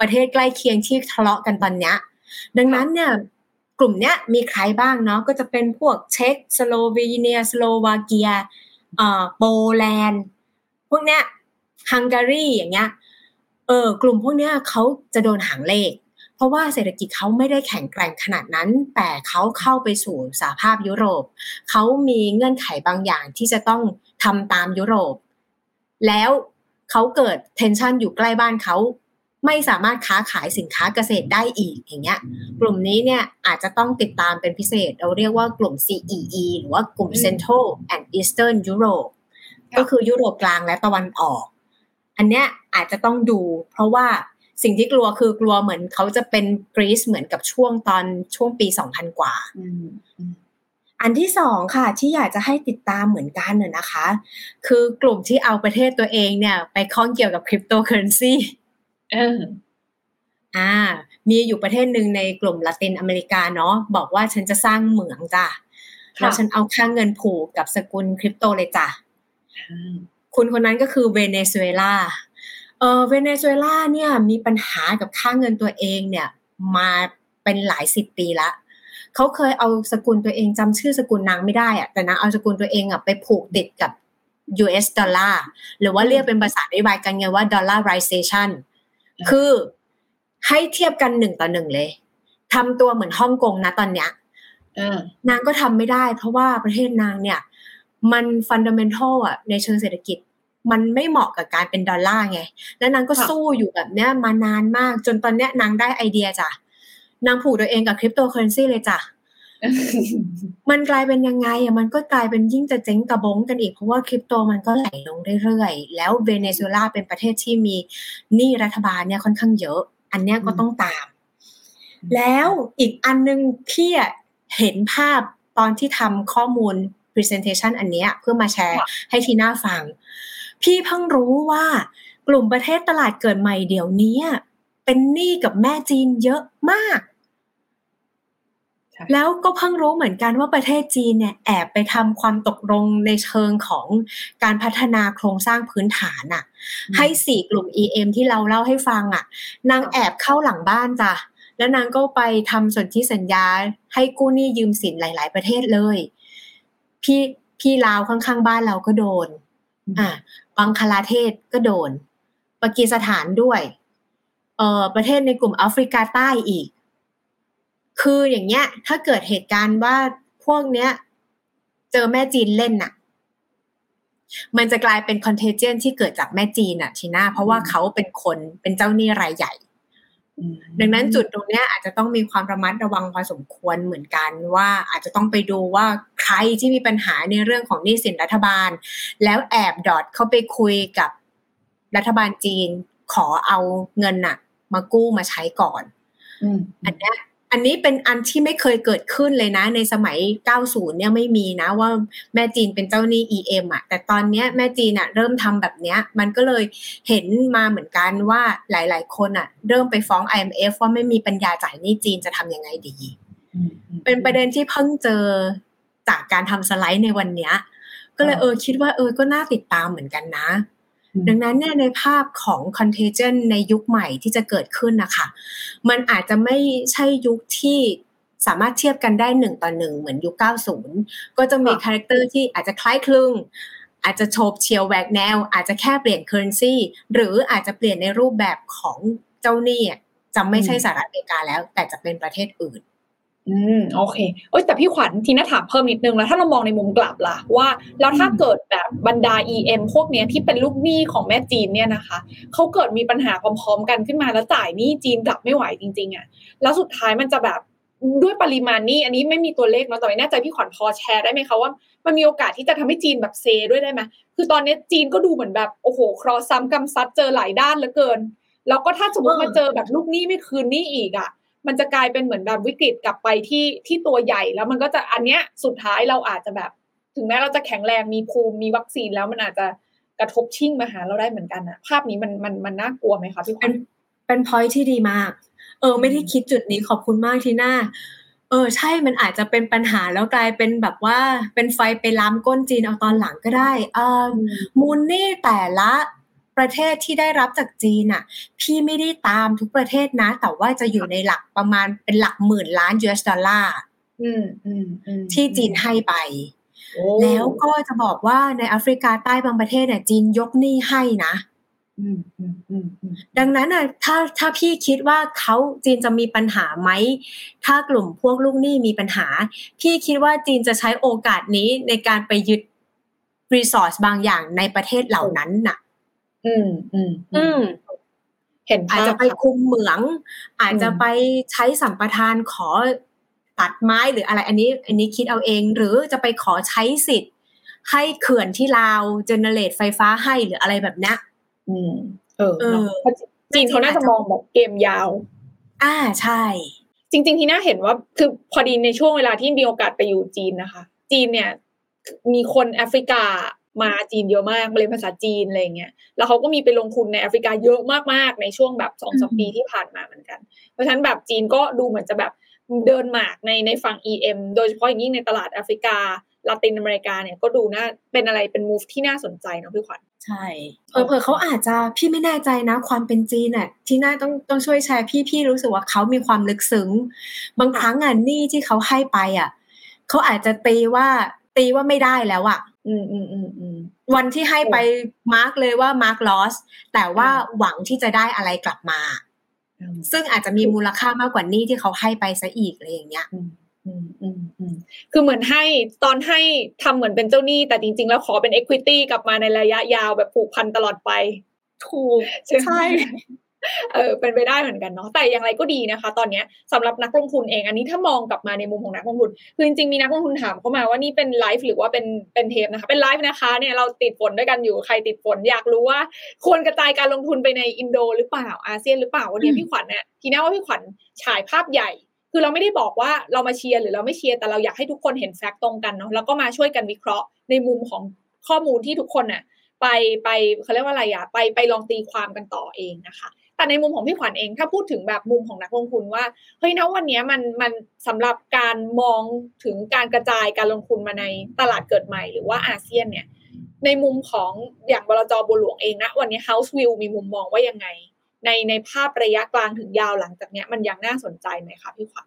Speaker 3: ประเทศใกล้เคียงที่ทะเลาะกันตอนนี้ดังนั้นเนี่ย กลุ่มเนี้ยมีใครบ้างเนาะก็จะเป็นพวกเช็กสโลวีเนียสโลวาเกียอ่าโปแลนด์พวกเนี้ยฮังการีอย่างเงี้ยเออกลุ่มพวกเนี้ยเขาจะโดนหางเลข เพราะว่าเศรษฐกิจเขาไม่ได้แข็งแกร่งขนาดนั้น แต่เขาเข้าไปสู่สหภาพยุโรปเขามีเงื่อนไขบางอย่างที่จะต้องทำตามยุโรป แล้วเขาเกิดเทนชันอยู่ใกล้บ้านเขา ไม่สามารถค้าขายสินค้าเกษตรได้อีกอย่างเงี้ย กลุ่มนี้เนี่ยอาจจะต้องติดตามเป็นพิเศษ เราเรียกว่ากลุ่ม CEE หรือว่ากลุ่ม Central and Eastern Europe ก็คือยุโรปกลางและตะวันออก อันเนี้ยอาจจะต้องดู เพราะว่าสิ่งที่กลัวคือกลัวเหมือนเขาจะเป็นกรีซเหมือนกับช่วงตอนช่วงปี2000กว่า อันที่สองค่ะ ที่อยากจะให้ติดตามเหมือนกันเน่ยนะคะ คือกลุ่มที่เอาประเทศตัวเองเนี่ย ไปข้องเกี่ยวกับคริปโตเคอเรนซี อ่า มีอยู่ประเทศหนึ่งในกลุ่มละตินอเมริกาเนาะบอกว่าฉันจะสร้างเหมืองจ้ะแล้วฉันเอาค่างเงินผูกกับสกุลคริปโตเลยจ้ะคุณคนนั้นก็คือเวเนซุเอลาเออเวเนซุเอลาเนี่ยมีปัญหากับค่างเงินตัวเองเนี่ยมาเป็นหลายสิบปีละเขาเคยเอาสกุลตัวเองจำชื่อสกุลนางไม่ได้อะแต่นางเอาสกุลตัวเองอะไปผูกติดกับ US ดอลลาร์หรือว่าเรียกเป็นภาษานโยบายกันไงว่า dollarization คือให้เทียบกันหนึ่งต่อหนึ่งเลยทำตัวเหมือนฮ่องกงนะตอนเนี้ยนางก็ทำไม่ได้ เพราะว่าประเทศนางเนี่ย มัน fundamental อะในเชิงเศรษฐกิจ มันไม่เหมาะกับการเป็นดอลลาร์ไง แล้วนางก็สู้อยู่แบบเนี้ยมานานมาก จนตอนเนี้ยนางได้ไอเดียจ้ะนางผูกตัวเองกับคริปโตเคอเรนซีเลยจ้ะ มันกลายเป็นยังไงอะมันก็กลายเป็นยิ่งจะเจ๊งกระบงกันอีก เพราะว่าคริปโตมันก็ไหลลงเรื่อยๆ แล้วเวเนซุเอลาเป็นประเทศที่มีหนี้รัฐบาลเนี่ยค่อนข้างเยอะ อันเนี้ยก็ต้องตาม แล้วอีกอันนึงพี่เห็นภาพตอนที่ทำข้อมูล presentation อันเนี้ยเพื่อมาแชร์ให้ทีน่าฟัง พี่เพิ่งรู้ว่ากลุ่มประเทศตลาดเกิดใหม่เดี๋ยวนี้เป็นหนี้กับแม่จีนเยอะมาก แล้วก็เพิ่งรู้เหมือนกันว่าประเทศจีนเนี่ยแอบไปทำความตกลงในเชิงของการพัฒนาโครงสร้างพื้นฐานอะให้สี่กลุ่ม EM ที่เราเล่าให้ฟังอะนางแอบเข้าหลังบ้านจ้ะแล้วนางก็ไปทำสนธิสัญญาให้กู้หนี้ยืมสินหลาย ๆ ประเทศเลย พี่พี่ลาวข้างๆ บ้านเราก็โดน อ่าบังคลาเทศก็โดนปากีสถานด้วย เอ่อประเทศในกลุ่มแอฟริกาใต้อีก คืออย่างเงี้ย ถ้าเกิดเหตุการณ์ว่าพวกเนี้ย เจอแม่จีนเล่นน่ะ มันจะกลายเป็นคอนเทเจนที่เกิดจากแม่จีนอะทีน่าเพราะว่าเขาเป็นคนเป็นเจ้าหนี้รายใหญ่ดังนั้นจุดตรงนี้อาจจะต้องมีความระมัดระวังพอสมควรเหมือนกันว่าอาจจะต้องไปดูว่าใครที่มีปัญหาในเรื่องของหนี้สินรัฐบาล แล้วแอบดอทเข้าไปคุยกับรัฐบาลจีนขอเอาเงินน่ะ มากู้มาใช้ก่อนอันนี้ อันนี้เป็นอันที่ไม่เคยเกิดขึ้นเลยนะ ในสมัย 90 เนี่ยไม่มีนะว่าแม่จีนเป็นเจ้าหนี้ EM อะแต่ตอนนี้แม่จีนอะเริ่มทำแบบเนี้ย มันก็เลยเห็นมาเหมือนกันว่าหลาย ๆ คนอะเริ่มไปฟ้อง IMF ว่าไม่มีปัญญาจ่ายหนี้จีนจะทำยังไงดี เป็นประเด็นที่เพิ่งเจอจากการทำสไลด์ในวันเนี้ย ก็เลยเออคิดว่าเออก็น่าติดตามเหมือนกันนะ ดังนั้นเนี่ยในภาพของ contagion ในยุคใหม่ที่จะเกิดขึ้นนะคะมันอาจจะไม่ใช่ยุคที่สามารถเทียบกันได้หนึ่งต่อหนึ่งเหมือนยุค 90 ก็จะมี character ที่อาจจะคล้ายคลึงอาจจะโฉบเฉียวแหวกแนว อาจจะแค่เปลี่ยน currency หรืออาจจะเปลี่ยนในรูปแบบของเจ้าหนี้จะไม่ใช่สหรัฐอเมริกาแล้ว แต่จะเป็นประเทศอื่น
Speaker 1: อืมโอเคเอ้ยแต่พี่ขวัญทีน่าถามเพิ่มนิดนึงแล้วถ้าเรามองในมุมกลับล่ะว่า แล้วถ้าเกิดแบบบรรดา EM พวกเนี้ยที่เป็นลูกหนี้ของแม่จีนเนี่ยนะคะเขาเกิดมีปัญหาพร้อมๆกันขึ้นมาแล้วจ่ายหนี้จีนกลับไม่ไหวจริง ๆอะ่ะแล้วสุดท้ายมันจะแบบด้วยปริมาณนี้ อันนี้ไม่มีตัวเลขเนาะแต่ไม่แน่ใจพี่ขวัญพอแชร์ได้ไหมคะว่ามันมีโอกาสที่จะทำให้จีนแบบเซด้วยได้ไหมคือตอนนี้จีนก็ดูเหมือนแบบโอ้โหครอซ้ำกำซัดเจอหลายด้านเหลือเกิน แล้วก็ถ้าสมมติมาเจอแบบลูกหนี้ไม่คืนหนี้อีกอะ่ะ มันจะกลายเป็นเหมือนแบบวิกฤตกลับไปที่ที่ตัวใหญ่แล้วมันก็จะอันเนี้ยสุดท้ายเราอาจจะแบบ ถึงแม้เราจะแข็งแรงมีภูมิมีวัคซีนแล้วมันอาจจะ
Speaker 2: กระทบชิ่งมาหาเราได้เหมือนกันอะภาพนี้มันมันมันน่ากลัวไหมคะพี่ขวั
Speaker 3: เป็
Speaker 2: ญ
Speaker 3: นเป็นพอยที่ดีมาก เออ ไม่ได้คิดจุดนี้ขอบคุณมากทีหน้าเออใช่มันอาจจะเป็นปัญหาแล้วกลายเป็นแบบว่าเป็นไฟไปล้ำก้นจีนเอาตอนหลังก็ได้เออมูลนี่แต่ละ ประเทศที่ได้รับจากจีนอะ พี่ไม่ได้ตามทุกประเทศนะ แต่ว่าจะอยู่ในหลักประมาณเป็นหลักหมื่นล้าน US ดอลลาร์
Speaker 2: อืมอืมอืม
Speaker 3: ที่จีนให้ไป
Speaker 2: โอ้
Speaker 3: แล้วก็จะบอกว่าในแอฟริกาใต้บางประเทศเนี่ยจีนยกหนี้ให้นะ
Speaker 2: อืมอืมอืมอืม
Speaker 3: ดังนั้นน่ะถ้าถ้าพี่คิดว่าเขาจีนจะมีปัญหาไหม ถ้ากลุ่มพวกลูกหนี้มีปัญหา พี่คิดว่าจีนจะใช้โอกาสนี้ในการไปยึดรีซอสบางอย่างในประเทศเหล่านั้นน่ะ
Speaker 2: อืมอืมอื
Speaker 3: อื
Speaker 2: ม
Speaker 3: ม
Speaker 2: เห็น
Speaker 3: อาจ
Speaker 2: ภาพ
Speaker 3: จะไปคุมเหมือง อาจจะ
Speaker 2: อืม
Speaker 3: ไปใช้สัมปทานขอตัดไม้หรืออะไร อันนี้ อันนี้คิดเอาเอง หรือจะไปขอใช้สิทธิ์ ให้เขื่อนที่ลาวเจเนเรตไฟฟ้าให้หรืออะไรแบบเนี้ย
Speaker 2: อืม เออ
Speaker 3: เออ
Speaker 2: เนอะเพราะจีนเขาน่าจะมองแบบเกมยาว
Speaker 3: อ่าใช่
Speaker 2: จริง ๆ ที่น่าเห็นว่าคือพอดีในช่วงเวลาที่มีโอกาสไปอยู่จีนนะคะ จีนเนี่ย มีคนแอฟริกา มาจีนเยอะมากมาเรียนภาษาจีนอะไรอย่างเงี้ยแล้วเขาก็มีไปลงทุนในแอฟริกาเยอะมากๆ ในช่วงแบบสองสาม
Speaker 3: อืม
Speaker 2: ปีที่ผ่านมาเหมือนกัน เพราะฉะนั้นแบบจีนก็ดูเหมือนจะแบบเดินหมากในในฝั่ง EM โดยเฉพาะอย่างยิ่งในตลาดแอฟริกาลาตินอเมริกาเนี่ยก็ดูน่าเป็นอะไรเป็น move ที่น่าสนใจเนาะพี่ขวัญ
Speaker 3: ใช่เผลอๆเขาอาจจะพี่ไม่แน่ใจนะ ความเป็นจีนน่ะทีน่าต้องต้องช่วยแชร์พี่พี่รู้สึกว่าเขามีความลึกซึ้ง บางครั้งอะหนี้ที่เขาให้ไปอะเขาอาจจะตีว่าตีว่าไม่ได้แล้วอะ
Speaker 2: อืมอืมอืมอืม
Speaker 3: วันที่ให้ไป mark เลยว่า mark loss แต่ว่า
Speaker 2: อืม
Speaker 3: หวังที่จะได้อะไรกลับมา
Speaker 2: อืม
Speaker 3: ซึ่งอาจจะมีมูลค่ามากกว่าหนี้ที่เขาให้ไปซะอีกอะไรอย่างเงี้ย
Speaker 2: อืมอืมอืมอืมคือเหมือนให้ตอนให้ทำเหมือนเป็นเจ้าหนี้ แต่จริง ๆ แล้วขอเป็น equity กลับมาในระยะยาวแบบผูกพันตลอดไป
Speaker 3: ถูก
Speaker 2: ใช่ไหม
Speaker 3: ใช่
Speaker 2: เออเป็นไปได้เหมือนกันเนาะแต่อย่างไรก็ดีนะคะ ตอนเนี้ยสำหรับนักลงทุนเอง อันนี้ถ้ามองกลับมาในมุมของนักลงทุนคือจริงๆมีนักลงทุนถามเข้ามาว่านี่เป็นไลฟ์หรือว่าเป็นเป็นเทปนะคะ เป็นไลฟ์นะคะเนี่ยเราติดฝนด้วยกันอยู่ใครติดฝนอยากรู้ว่า ควรกระจายการลงทุนไปในอินโดหรือเปล่าอาเซียนหรือเปล่าวันนี้พี่ขวัญเนี่ยทีน่าว่าพี่ขวัญฉายภาพใหญ่คือเราไม่ได้บอกว่าเรามาเชียร์หรือเราไม่เชียร์แต่เราอยากให้ทุกคนเห็นแฟกต์ตรงกันเนาะแล้วก็มาช่วยกันวิเคราะห์ในมุมของข้อมูลที่ทุกคนน่ะไปไปเขาเรียกว่าอะไรอะไปไปลองตีความกันต่อเองนะคะ แต่ในมุมของพี่ขวัญเองถ้าพูดถึงแบบมุมของนักลงทุนว่าเฮ้ยนะวันนี้มันมันสำหรับการมองถึงการกระจายการลงทุนมาในตลาดเกิดใหม่หรือว่าอาเซียนเนี่ยในมุมของอย่างบลจบัวหลวงเองนะวันนี้ House View มีมุมมองว่ายังไง ในในภาพระยะกลางถึงยาวหลังจากเนี้ยมันยังน่าสนใจไหมคะพี่ขวัญ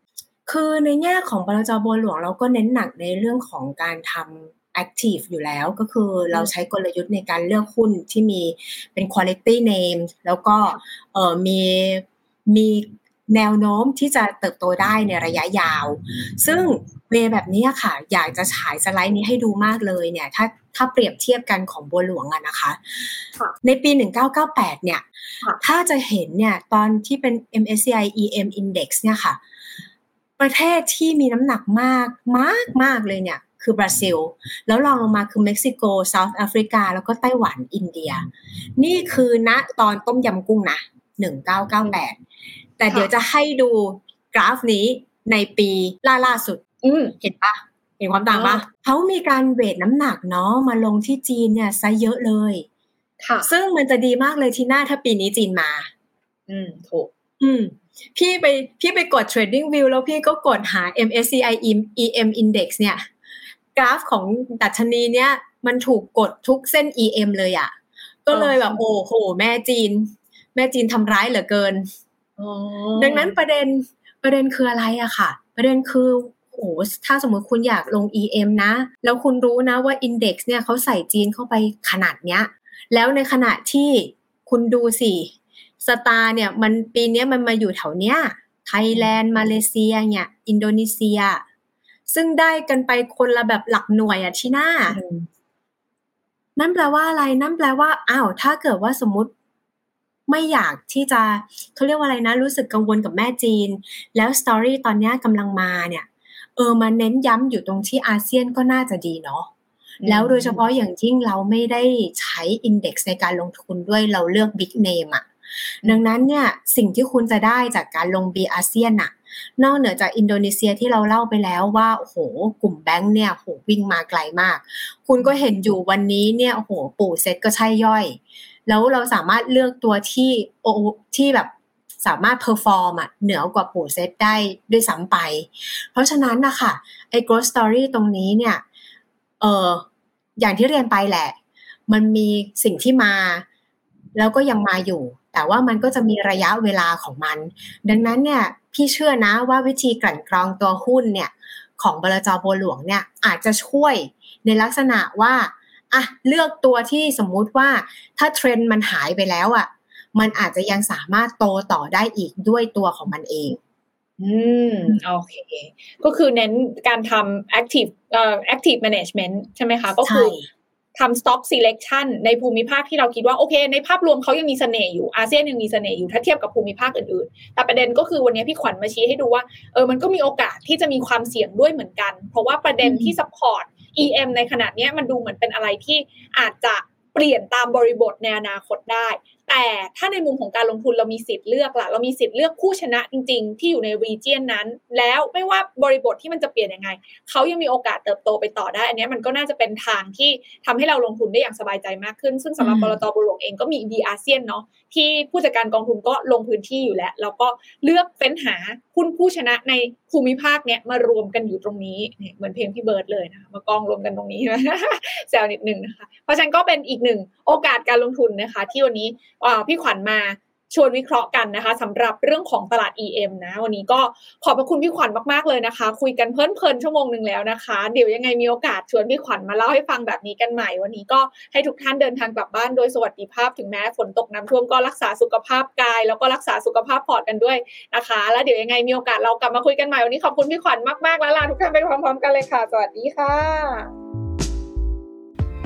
Speaker 3: คือในแง่ของบลจบัวหลวงเราก็เน้นหนักในเรื่องของการทำ active อยู่แล้วก็คือเราใช้กลยุทธ์ในการเลือกหุ้นที่มีเป็น quality name แล้วก็เออมีมีแนวโน้มที่จะเติบโตได้ในระยะยาว ซึ่งเวแบบนี้ค่ะ อยากจะฉายสไลด์นี้ให้ดูมากเลยเนี่ยถ้าถ้าเปรียบเทียบกันของบัวหลวงอะนะคะ
Speaker 2: ค่ะ
Speaker 3: ในปี 1998 เนี่ย
Speaker 2: ค่ะ
Speaker 3: ถ้าจะเห็นเนี่ยตอนที่เป็น MSCI EM Index เนี่ยค่ะ ประเทศที่มีน้ำหนักมากมากมากเลยเนี่ย คือบราซิล แล้วรองลงมาคือเม็กซิโกเซาท์แอฟริกา แล้วก็ไต้หวันอินเดีย นี่คือณตอนต้มยำกุ้งนะ1998แต่เดี๋ยวจะให้ดูกราฟนี้ในปีล่าล่าสุด
Speaker 2: อืม
Speaker 3: เห็นปะเห็นความต่างปะ
Speaker 2: อ่า
Speaker 3: เขามีการเวทน้ำหนักเนาะมาลงที่จีนเนี่ยซะเยอะเลย
Speaker 2: ค่ะ
Speaker 3: ซึ่งมันจะดีมากเลยที่หน้าถ้าปีนี้จีนมา
Speaker 2: อืมถูก
Speaker 3: อืม พี่ไปพี่ไปกด Trading View แล้วพี่ก็กดหา MSCI EM Index เนี่ย กราฟของดัชนีเนี่ยมันถูกกดทุกเส้น EM เลยอะ่ะ ก็เลยแบบโอ้โห แม่จีน แม่จีนทำร้ายเหลือเกิน
Speaker 2: อ๋อ
Speaker 3: ดังนั้นประเด็นประเด็นคืออะไรอะค่ะ ประเด็นคือโอ้ถ้าสมมติคุณอยากลง EM นะ แล้วคุณรู้นะว่า Index เนี่ยเขาใส่จีนเข้าไปขนาดเนี้ย แล้วในขณะที่คุณดูสิสตาร์เนี่ยมันปีเนี้ยมันมาอยู่แถวเนี้ยไทยแลนด์ มาเลเซียเนี่ย อินโดนีเซีย ซึ่งได้กันไปคนละแบบหลักหน่วยอะที่หน้า
Speaker 2: อืม
Speaker 3: นั่นแปลว่าอะไร นั่นแปลว่าอ้าวถ้าเกิดว่าสมมติไม่อยากที่จะเขาเรียกว่าอะไรนะ รู้สึกกังวลกับแม่จีน แล้ว story ตอนเนี้ยกำลังมาเนี่ย เออมาเน้นย้ำอยู่ตรงที่อาเซียนก็น่าจะดีเนาะแล้วโดยเฉพาะอย่างยิ่งเราไม่ได้ใช้ index ในการลงทุนด้วยเราเลือก big name อะดังนั้นเนี่ยสิ่งที่คุณจะได้จากการลง B-ASEAN อะ นอกเหนือจากอินโดนีเซียที่เราเล่าไปแล้วว่าโอ้โหกลุ่มแบงค์เนี่ยโหวิ่งมาไกลมาก คุณก็เห็นอยู่วันนี้เนี่ยโอ้โหปู่เซ็ตก็ใช่ย่อย แล้วเราสามารถเลือกตัวที่โอที่แบบสามารถ perform อะเหนือกว่าปู่เซตได้ด้วยซ้ำไป เพราะฉะนั้นนะคะไอ้ growth story ตรงนี้เนี่ยเอออย่างที่เรียนไปแหละ มันมีสิ่งที่มา แล้วก็ยังมาอยู่ แต่ว่ามันก็จะมีระยะเวลาของมัน ดังนั้นเนี่ยพี่เชื่อนะว่าวิธีกลั่นกรองตัวหุ้นเนี่ยของบลจบัวหลวงเนี่ยอาจจะช่วยในลักษณะว่าอะเลือกตัวที่สมมุติว่าถ้าเทรนด์มันหายไปแล้วอะ่ะมันอาจจะยังสามารถโตต่อได้อีกด้วยตัวของมันเอง
Speaker 2: อืมโอเค ก็คือเน้นการทำ active เอ่อ active management ใช่ไหมคะ ก็คือ ทำ stock selection ในภูมิภาคที่เราคิดว่าโอเค ในภาพรวมเขายังมีเสน่ห์อยู่อาเซียนยังมีเสน่ห์อยู่ถ้าเทียบกับภูมิภาคอื่นๆ แต่ประเด็นก็คือวันนี้พี่ขวัญมาชี้ให้ดูว่าเออมันก็มีโอกาสที่จะมีความเสี่ยงด้วยเหมือนกัน เพราะว่าประเด็นที่ support EM ในขณะนี้มันดูเหมือนเป็นอะไรที่อาจจะเปลี่ยนตามบริบทในอนาคตได้ แต่ถ้าในมุมของการลงทุนเรามีสิทธิ์เลือกล่ะเรามีสิทธิ์เลือกผู้ชนะจริง ๆ ที่อยู่ในรีเจียนนั้น แล้วไม่ว่าบริบทที่มันจะเปลี่ยนยังไง เขายังมีโอกาสเติบโตไปต่อได้ อันนี้มันก็น่าจะเป็นทางที่ทำให้เราลงทุนได้อย่างสบายใจมากขึ้น ซึ่งสำหรับบลตบุหลวงเองก็มีดีอาเซียนเนาะที่ผู้จัดการกองทุนก็ลงพื้นที่อยู่แล้ว แล้วก็เลือกเฟ้นหาหุ้นผู้ชนะในภูมิภาคเนี้ยมารวมกันอยู่ตรงนี้เนี่ยเหมือนเพลงพี่เบิร์ดเลยนะคะมากองรวมกันตรงนี้แซวนิดนึงนะคะเพราะฉะนั้นก็เป็นอีกหนึ่งโอกาสการลงทุนนะคะ ที่วันนี้พี่ขวัญมา ชวนวิเคราะห์กันนะคะสำหรับเรื่องของตลาด EM นะ วันนี้ก็ขอบพระคุณพี่ขวัญมากๆเลยนะคะ คุยกันเพลินเพลินชั่วโมงหนึ่งแล้วนะคะ เดี๋ยวยังไงมีโอกาสชวนพี่ขวัญมาเล่าให้ฟังแบบนี้กันใหม่ วันนี้ก็ให้ทุกท่านเดินทางกลับบ้านโดยสวัสดิภาพถึงแม้ฝนตกน้ำท่วมก็รักษาสุขภาพกาย แล้วก็รักษาสุขภาพพอร์ตกันด้วยนะคะ แล้วเดี๋ยวยังไงมีโอกาสเรากลับมาคุยกันใหม่วันนี้ขอบคุณพี่ขวัญมากๆแล้วลาทุกท่านไปพร้อมๆกันเลยค่ะ สวัสดีค่ะ